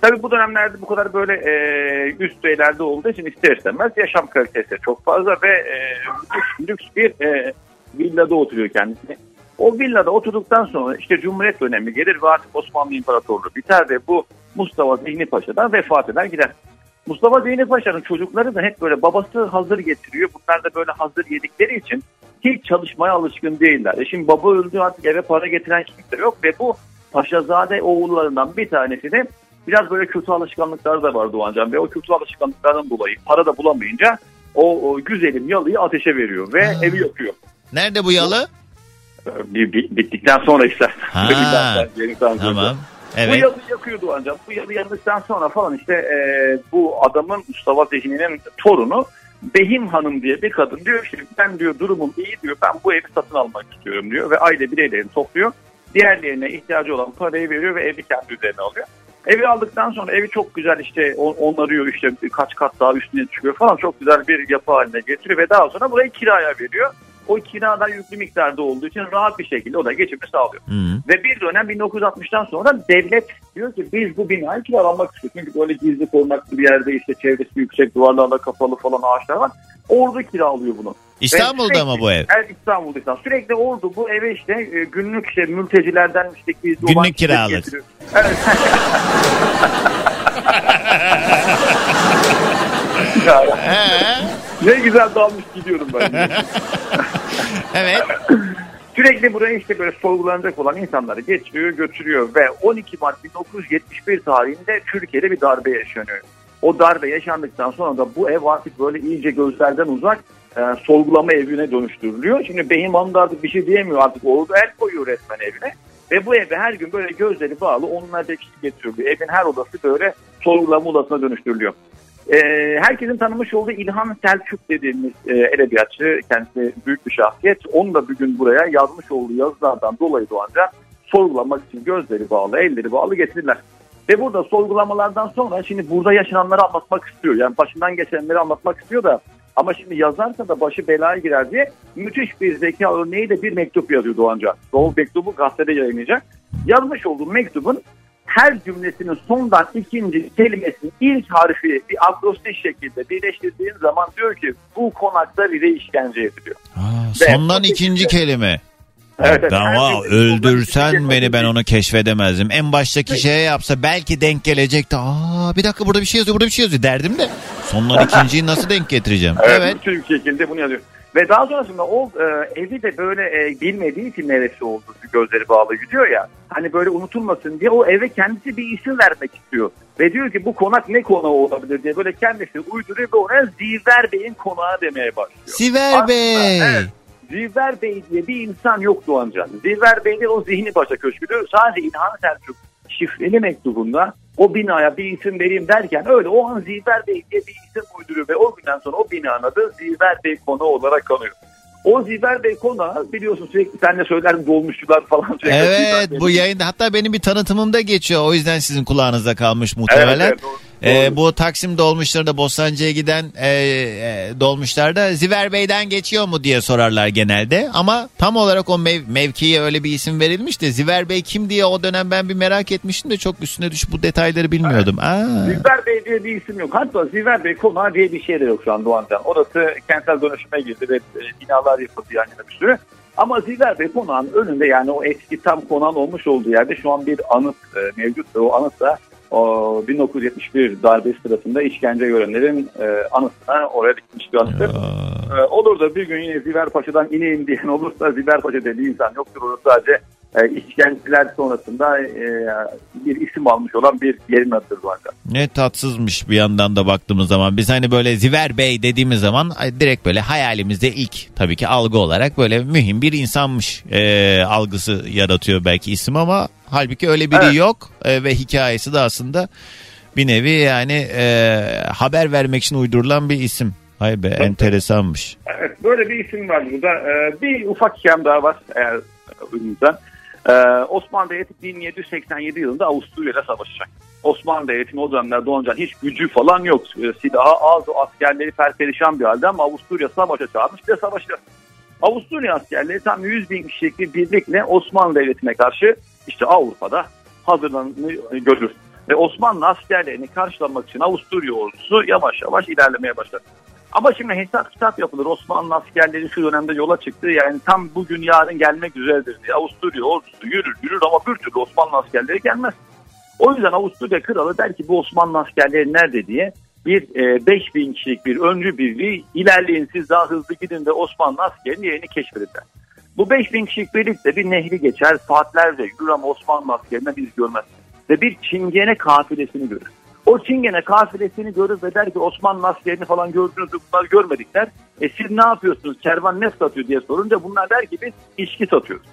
Tabii bu dönemlerde bu kadar böyle e, üst düzeylerde olduğu için ister istemez yaşam kalitesi çok fazla ve e, lüks, bir e, villada oturuyor kendisi. O villada oturduktan sonra işte Cumhuriyet dönemi gelir ve artık Osmanlı İmparatorluğu biter ve bu Mustafa Zihni Paşa'dan vefat eder gider. Mustafa Zihni Paşa'nın çocukları da hep böyle babası hazır getiriyor. Bunlar da böyle hazır yedikleri için hiç çalışmaya alışkın değiller. E şimdi baba öldü artık eve para getiren kimse yok ve bu Paşazade oğullarından bir tanesi de biraz böyle kötü alışkanlıkları da var Doğancan ve o kötü alışkanlıklardan dolayı para da bulamayınca o, o güzelim yalıyı ateşe veriyor ve evi yakıyor. Nerede bu yalı? Bir, bir- bittikten sonra işte. Ha, Tamam. Bu Evet. yalı yakıyordu ancak. Bu yalı yandıktan sonra falan işte e, bu adamın Mustafa Zehni'nin torunu Behim Hanım diye bir kadın diyor işte ben diyor durumum iyi diyor ben bu evi satın almak istiyorum diyor ve aile bireylerini topluyor. Diğerlerine ihtiyacı olan parayı veriyor ve evi kendi üzerine alıyor. Evi aldıktan sonra evi çok güzel işte on- onarıyor işte kaç kat daha üstüne çıkıyor falan çok güzel bir yapı haline getiriyor ve daha sonra burayı kiraya veriyor. O kiradan yüklü miktarda olduğu için rahat bir şekilde o da geçimini sağlıyor. Ve bir dönem 1960'tan sonra devlet diyor ki biz bu binayı kiralanmak istiyoruz. Çünkü böyle gizli korunaklı bir yerde işte çevresi yüksek duvarlarla kapalı falan ağaçlar var. Orada kiralıyor bunu. İstanbul'da Ve mı bu ev? Evet İstanbul'da. İstanbul. Sürekli ordu bu eve işte e, günlük işte mültecilerden işte olan Günlük kiralık. Evet. Ne güzel dalmış gidiyorum ben. evet. Sürekli buraya işte böyle sorgulanacak olan insanları getiriyor götürüyor ve 12 Mart 1971 tarihinde Türkiye'de bir darbe yaşanıyor. O darbe yaşandıktan sonra da bu ev artık böyle iyice gözlerden uzak e, sorgulama evine dönüştürülüyor. Şimdi Behim Hanım da artık bir şey diyemiyor artık orada el koyuyor resmen evine. Ve bu eve her gün böyle gözleri bağlı onlarca kişi getiriliyor. Evin her odası böyle sorgulama odasına dönüştürülüyor. E, herkesin tanımış olduğu İlhan Selçuk dediğimiz e, edebiyatçı, kendisi büyük bir şahsiyet. Onu da bir gün buraya yazmış olduğu yazılardan dolayı doğanca sorgulamak için gözleri bağlı, elleri bağlı getirdiler. Ve burada sorgulamalardan sonra şimdi burada yaşananları anlatmak istiyor. Yani başından geçenleri anlatmak istiyor da ama şimdi yazarsa da başı belaya girer diye müthiş bir zeka örneği de bir mektup yazıyor Doğanca. O mektubu gazetede yayınlayacak. Yazmış olduğu mektubun her cümlesinin sondan ikinci kelimesinin ilk harfi bir akrostiş şekilde birleştirdiğin zaman diyor ki bu konakta biri işkence ediliyor. Sondan ikinci kelime. Evet, evet. Ama Her öldürsen beni ben onu keşfedemezdim. En baştaki şeye yapsa belki denk gelecekti. Aa bir dakika burada bir şey yazıyor burada bir şey yazıyor derdim de. Sondan ikinciyi nasıl denk getireceğim? Evet. Evet. Bütün şekilde bunu yazıyor. Ve daha sonrasında o e, evi de böyle e, bilmediği için neresi oldu gözleri bağlı gidiyor ya. Hani böyle unutulmasın diye o eve kendisi bir isim vermek istiyor. Ve diyor ki bu konak ne konağı olabilir diye böyle kendisi uyduruyor ve ona Ziver Bey'in konağı demeye başlıyor. Siver Aslında, Bey. evet, Zilver Bey diye bir insan yok Doğancan. Zilver Bey de o zihni paşa köşküdür. Sadece İlhan Selçuk şifreli mektubunda o binaya bir isim vereyim derken öyle o an Zilver Bey diye bir isim uyduruyor ve o günden sonra o binanın adı Zilver Bey konağı olarak kalıyor. O Zilver Bey konağı biliyorsun sürekli sen de söyler dolmuşçular falan. sürekli Evet bu yayında hatta benim bir tanıtımımda geçiyor. O yüzden sizin kulağınızda kalmış muhtemelen. Evet, evet, doğru, Ee, bu Taksim dolmuşlarında Bostancı'ya giden e, e, dolmuşlarda Ziver Bey'den geçiyor mu diye sorarlar genelde. Ama tam olarak o mev- mevkiye öyle bir isim verilmiş de Ziver Bey kim diye o dönem ben bir merak etmiştim de çok üstüne düşüp bu detayları bilmiyordum. Aa. Zilver Bey diye bir isim yok. Hatta Zilver Bey konağı diye bir şey de yok şu an Doğancan. Orası kentsel dönüşüme girdi ve e, binalar yapıldı yan yana bir sürü. Ama Zilver Bey konağın önünde yani o eski tam konağın olmuş olduğu yerde şu an bir anıt e, mevcut. ve O anıt da o 1971 darbe sırasında işkence görenlerin e, anıtına oraya dikilmiş bir anıttır. E, olur da bir gün yine Ziver Paşa'dan ineyim diyen olursa Ziver Paşa dediği insan yoktur. Orası sadece e, işkenceler sonrasında e, bir isim almış olan bir yerin adıdır zaten. Ne tatsızmış bir yandan da baktığımız zaman. Biz hani böyle Ziver Bey dediğimiz zaman direkt böyle hayalimizde ilk tabii ki algı olarak böyle mühim bir insanmış e, algısı yaratıyor belki isim ama halbuki öyle biri Evet. yok E, ve hikayesi de aslında bir nevi yani e, haber vermek için uydurulan bir isim. Hay be enteresanmış. Evet böyle bir isim var burada. Ee, bir ufak hikayem daha var eğer uygunsa. Ee, Osmanlı Devleti 1787 yılında Avusturya ile savaşacak. Osmanlı Devleti'nin o dönemler Doğancan hiç gücü falan yok. Ee, silahı az, askerleri perperişan bir halde ama Avusturya savaşa çağırmış ve savaşacak. Avusturya askerleri tam 100 bin kişilik bir birlikle Osmanlı Devleti'ne karşı işte Avrupa'da hazırlanmayı görür. Ve Osmanlı askerlerini karşılamak için Avusturya ordusu yavaş yavaş ilerlemeye başlar. Ama şimdi hesap kitap yapılır. Osmanlı askerleri şu dönemde yola çıktı. Yani tam bugün yarın gelmek üzeredir diye. Avusturya ordusu yürür yürür ama bir türlü Osmanlı askerleri gelmez. O yüzden Avusturya kralı der ki bu Osmanlı askerleri nerede diye bir e, 5000 kişilik bir öncü birliği ilerleyin siz daha hızlı gidin de Osmanlı askerinin yerini keşfedin. Bu 5000 kişilik birlikte bir nehri geçer saatlerce yürür ama Osmanlı askerinden biz görmez. Ve bir çingene kafilesini görür. O çingene kafilesini görür ve der ki Osmanlı askerini falan gördünüz bunlar görmedik der. E siz ne yapıyorsunuz kervan ne satıyor diye sorunca bunlar der ki biz içki satıyoruz.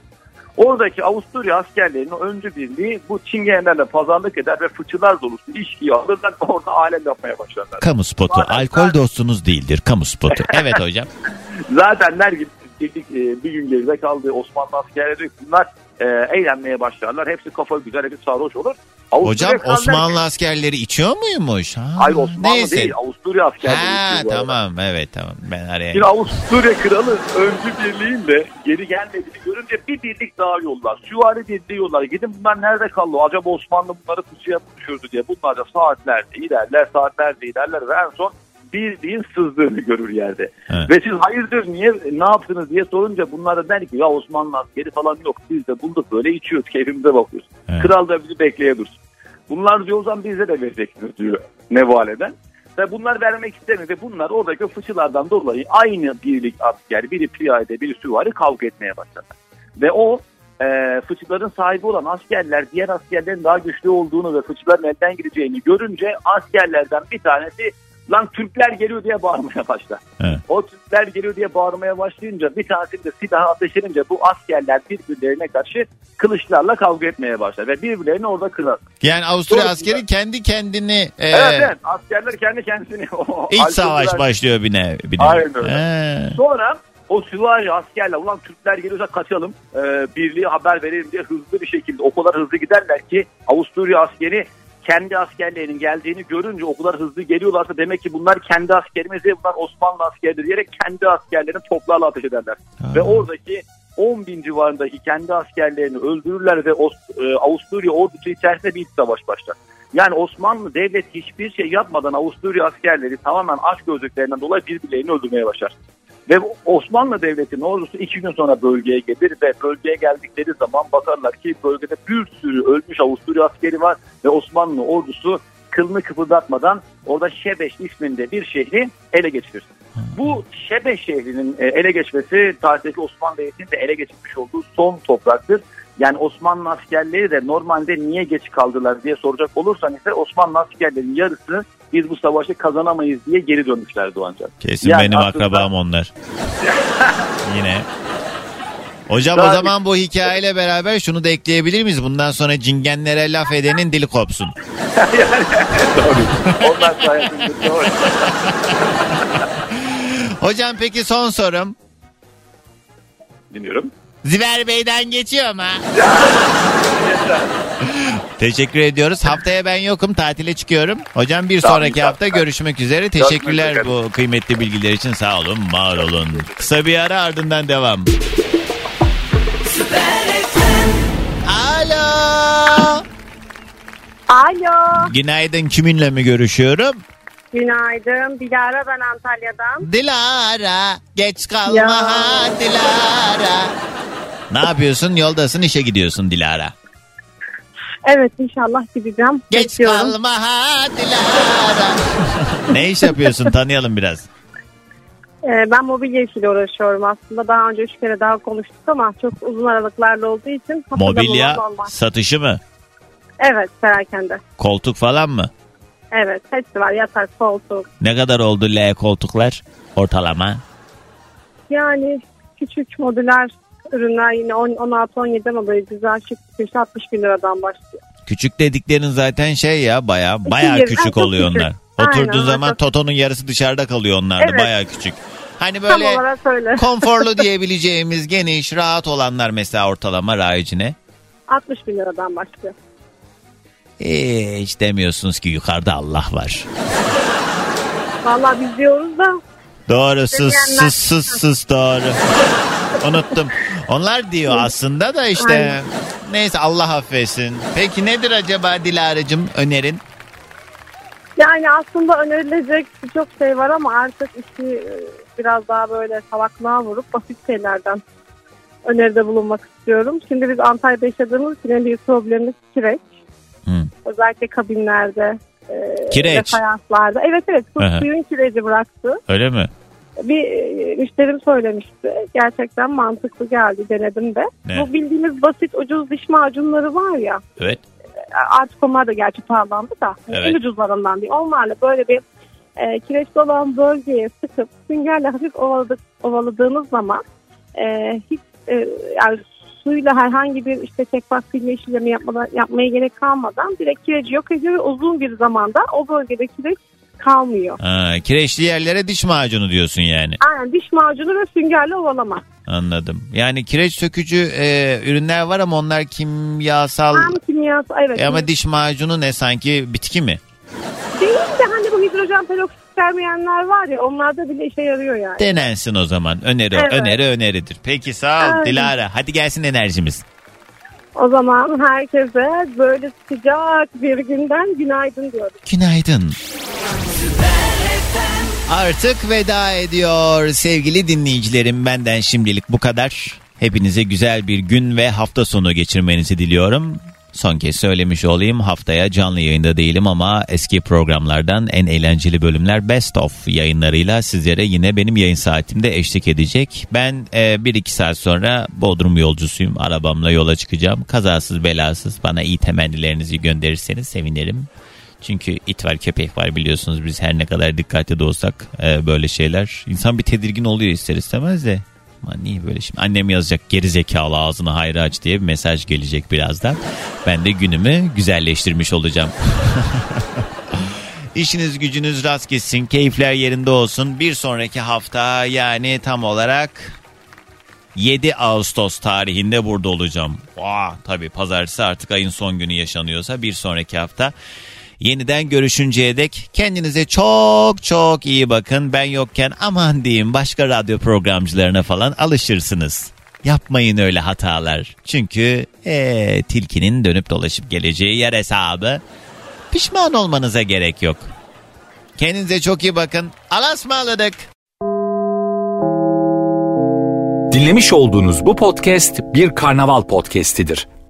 Oradaki Avusturya askerlerinin öncü birliği bu çingenelerle pazarlık eder ve fıçılar dolusu içkiyi alırlar orada alem yapmaya başlarlar. Kamu spotu. Alkol dostunuz değildir. Kamu spotu. Evet hocam. Zaten der gibi bir gün geride kaldı Osmanlı askerleri bunlar e, eğlenmeye başlarlar. Hepsi kafa güzel, hepsi sarhoş olur. Avusturya Hocam Osmanlı askerleri içiyor muymuş? Ha, Hayır Osmanlı neyse. değil Avusturya askerleri. Ha içiyor tamam evet tamam ben araya. Şimdi Avusturya kralı öncü birliğin de geri gelmediğini görünce bir birlik daha yollar. Süvari birliği yollar. Gidin bunlar nerede kaldı? Acaba Osmanlı bunları pusuya mı düşürdü diye. Bunlar da saatlerce ilerler, saatlerce ilerler ve en son birliğin sızdığını görür yerde. Evet. Ve siz hayırdır niye ne yaptınız diye sorunca bunlar da der ki ya Osmanlı askeri falan yok. Biz de bulduk böyle içiyoruz keyfimize bakıyoruz. Evet. Kral da bizi bekleye dursun. Bunlar diyor o zaman bize de vereceksiniz diyor nevaleden. Ve bunlar vermek istemiyor ve bunlar oradaki fıçılardan dolayı aynı birlik asker, biri piyade, biri süvari kavga etmeye başladı. Ve o e, fıçıların sahibi olan askerler diğer askerlerin daha güçlü olduğunu ve fıçıların elden gideceğini görünce askerlerden bir tanesi lan Türkler geliyor diye bağırmaya başlar. Evet. O Türkler geliyor diye bağırmaya başlayınca bir tanesi de silahı ateş edince bu askerler birbirlerine karşı kılıçlarla kavga etmeye başlar ve birbirlerini orada kırar. Yani Avusturya Doğru. askeri kendi kendini e, Evet evet askerler kendi kendisini iç savaş başlıyor bir nevi. Bir nevi. Aynen öyle. He. Sonra o süvari askerler ulan Türkler geliyorsa kaçalım e, birliğe haber verelim diye hızlı bir şekilde o kadar hızlı giderler ki Avusturya askeri kendi askerlerinin geldiğini görünce o kadar hızlı geliyorlarsa demek ki bunlar kendi askerimiz değil bunlar Osmanlı askeridir diyerek kendi askerlerini toplarla ateş ederler. Ve oradaki 10 bin civarındaki kendi askerlerini öldürürler ve e, Avusturya ordusu içerisinde bir iç savaş başlar. Yani Osmanlı devlet hiçbir şey yapmadan Avusturya askerleri tamamen aşk gözlüklerinden dolayı birbirlerini öldürmeye başlar. Ve Osmanlı Devleti'nin ordusu iki gün sonra bölgeye gelir ve bölgeye geldikleri zaman bakarlar ki bölgede bir sürü ölmüş Avusturya askeri var ve Osmanlı ordusu kılını kıpırdatmadan orada Şebeş isminde bir şehri ele geçirir. Bu Şebeş şehrinin e, ele geçmesi tarihteki Osmanlı Devleti'nin de ele geçirmiş olduğu son topraktır. Yani Osmanlı askerleri de normalde niye geç kaldılar diye soracak olursan ise Osmanlı askerlerinin yarısı biz bu savaşı kazanamayız diye geri dönmüşlerdi ancak. Kesin Yani benim aslında- akrabam onlar. Yine. Hocam Daha o zaman bu hikayeyle beraber şunu da ekleyebilir miyiz? Bundan sonra cingenlere laf edenin dili kopsun. Onlar sayesinde doğru. Hocam peki son sorum. Dinliyorum. Ziver Bey'den geçiyor mu? Teşekkür ediyoruz. Haftaya ben yokum. Tatile çıkıyorum. Hocam bir Tamam, sonraki tamam. hafta görüşmek üzere. Teşekkürler bu kıymetli bilgiler için. Sağ olun, var olun. Kısa bir ara ardından devam. Alo. Alo. Günaydın. Kiminle mi görüşüyorum? Günaydın. Dilara ben Antalya'dan. Dilara. Geç kalma Ya. Dilara. Ne yapıyorsun? Yoldasın işe gidiyorsun Dilara. Evet inşallah gideceğim. Geç Bekliyorum. kalma ha Dilara. ne iş yapıyorsun? Tanıyalım biraz. Ee, ben mobilya işiyle uğraşıyorum aslında. Daha önce üç kere daha konuştuk ama çok uzun aralıklarla olduğu için Mobilya satışı mı? Evet perakende. Koltuk falan mı? Evet hepsi var. Yatak, koltuk. Ne kadar oldu L koltuklar ortalama? Yani küçük modüler ürünler yine 16-17 ama böyle güzel şık işte 60 bin liradan başlıyor. Küçük dediklerin zaten şey ya baya baya küçük oluyor onlar. Aynen, Oturduğun onlar zaman çok- Toto'nun yarısı dışarıda kalıyor onlarda Evet. baya küçük. Hani böyle konforlu diyebileceğimiz geniş rahat olanlar mesela ortalama rayicine. 60 bin liradan başlıyor. Ee, hiç demiyorsunuz ki yukarıda Allah var. Vallahi biz diyoruz da Doğru sus sus sus sus doğru. Unuttum. Onlar diyor aslında da işte Aynen. neyse Allah affetsin. Peki nedir acaba Dilara'cığım önerin? Yani aslında önerilecek birçok şey var ama artık işi e, biraz daha böyle salaklığa vurup basit şeylerden öneride bulunmak istiyorum. Şimdi biz Antalya'da yaşadığımız için en büyük problemimiz kireç. Hı. Özellikle kabinlerde, e, Kireç. Evet evet Aha. suyun kireci bıraktı. Öyle mi? Bir e, müşterim söylemişti. Gerçekten mantıklı geldi denedim de. Ne? Bu bildiğimiz basit ucuz diş macunları var ya. Evet. Artık onlar da gerçi pahalandı da. Evet. En ucuzlarından değil. Onlarla böyle bir e, kireçli olan bölgeye sıkıp süngerle hafif ovaladık, ovaladığınız zaman e, hiç e, yani suyla herhangi bir işte tekbak silme işlemi yapmadan, yapmaya gerek kalmadan direkt kireci yok ediyor ve uzun bir zamanda o bölgede kireç kalmıyor. Ha, kireçli yerlere diş macunu diyorsun yani. Aynen diş macunu ve süngerle ovalama. Anladım. Yani kireç sökücü e, ürünler var ama onlar kimyasal. Hem kimyası evet. E ama diş macunu ne sanki bitki mi? Değil de hani bu hidrojen peroksit vermeyenler var ya onlarda bile işe yarıyor yani. Denensin o zaman. Öneri Evet. öneri öneridir. Peki sağ ol Aynen. Dilara. Hadi gelsin enerjimiz. O zaman herkese böyle sıcak bir günden günaydın diyorum. Günaydın. Artık veda ediyor sevgili dinleyicilerim. Benden şimdilik bu kadar. Hepinize güzel bir gün ve hafta sonu geçirmenizi diliyorum. Son kez söylemiş olayım haftaya canlı yayında değilim ama eski programlardan en eğlenceli bölümler Best of yayınlarıyla sizlere yine benim yayın saatimde eşlik edecek. Ben 1-2 saat sonra Bodrum yolcusuyum. Arabamla yola çıkacağım. Kazasız belasız bana iyi temennilerinizi gönderirseniz sevinirim. Çünkü it var köpek var biliyorsunuz biz her ne kadar dikkatli de olsak e, böyle şeyler. insan bir tedirgin oluyor ister istemez de. Niye böyle şimdi annem yazacak geri zekalı ağzını hayra aç diye bir mesaj gelecek birazdan. Ben de günümü güzelleştirmiş olacağım. İşiniz gücünüz rast gitsin keyifler yerinde olsun. Bir sonraki hafta yani tam olarak 7 Ağustos tarihinde burada olacağım. Vaa, tabii pazartesi artık ayın son günü yaşanıyorsa bir sonraki hafta yeniden görüşünceye dek kendinize çok çok iyi bakın. Ben yokken aman diyeyim başka radyo programcılarına falan alışırsınız. Yapmayın öyle hatalar. Çünkü ee, tilkinin dönüp dolaşıp geleceği yer hesabı. Pişman olmanıza gerek yok. Kendinize çok iyi bakın. Alasmaladık. Dinlemiş olduğunuz bu podcast bir karnaval podcastidir.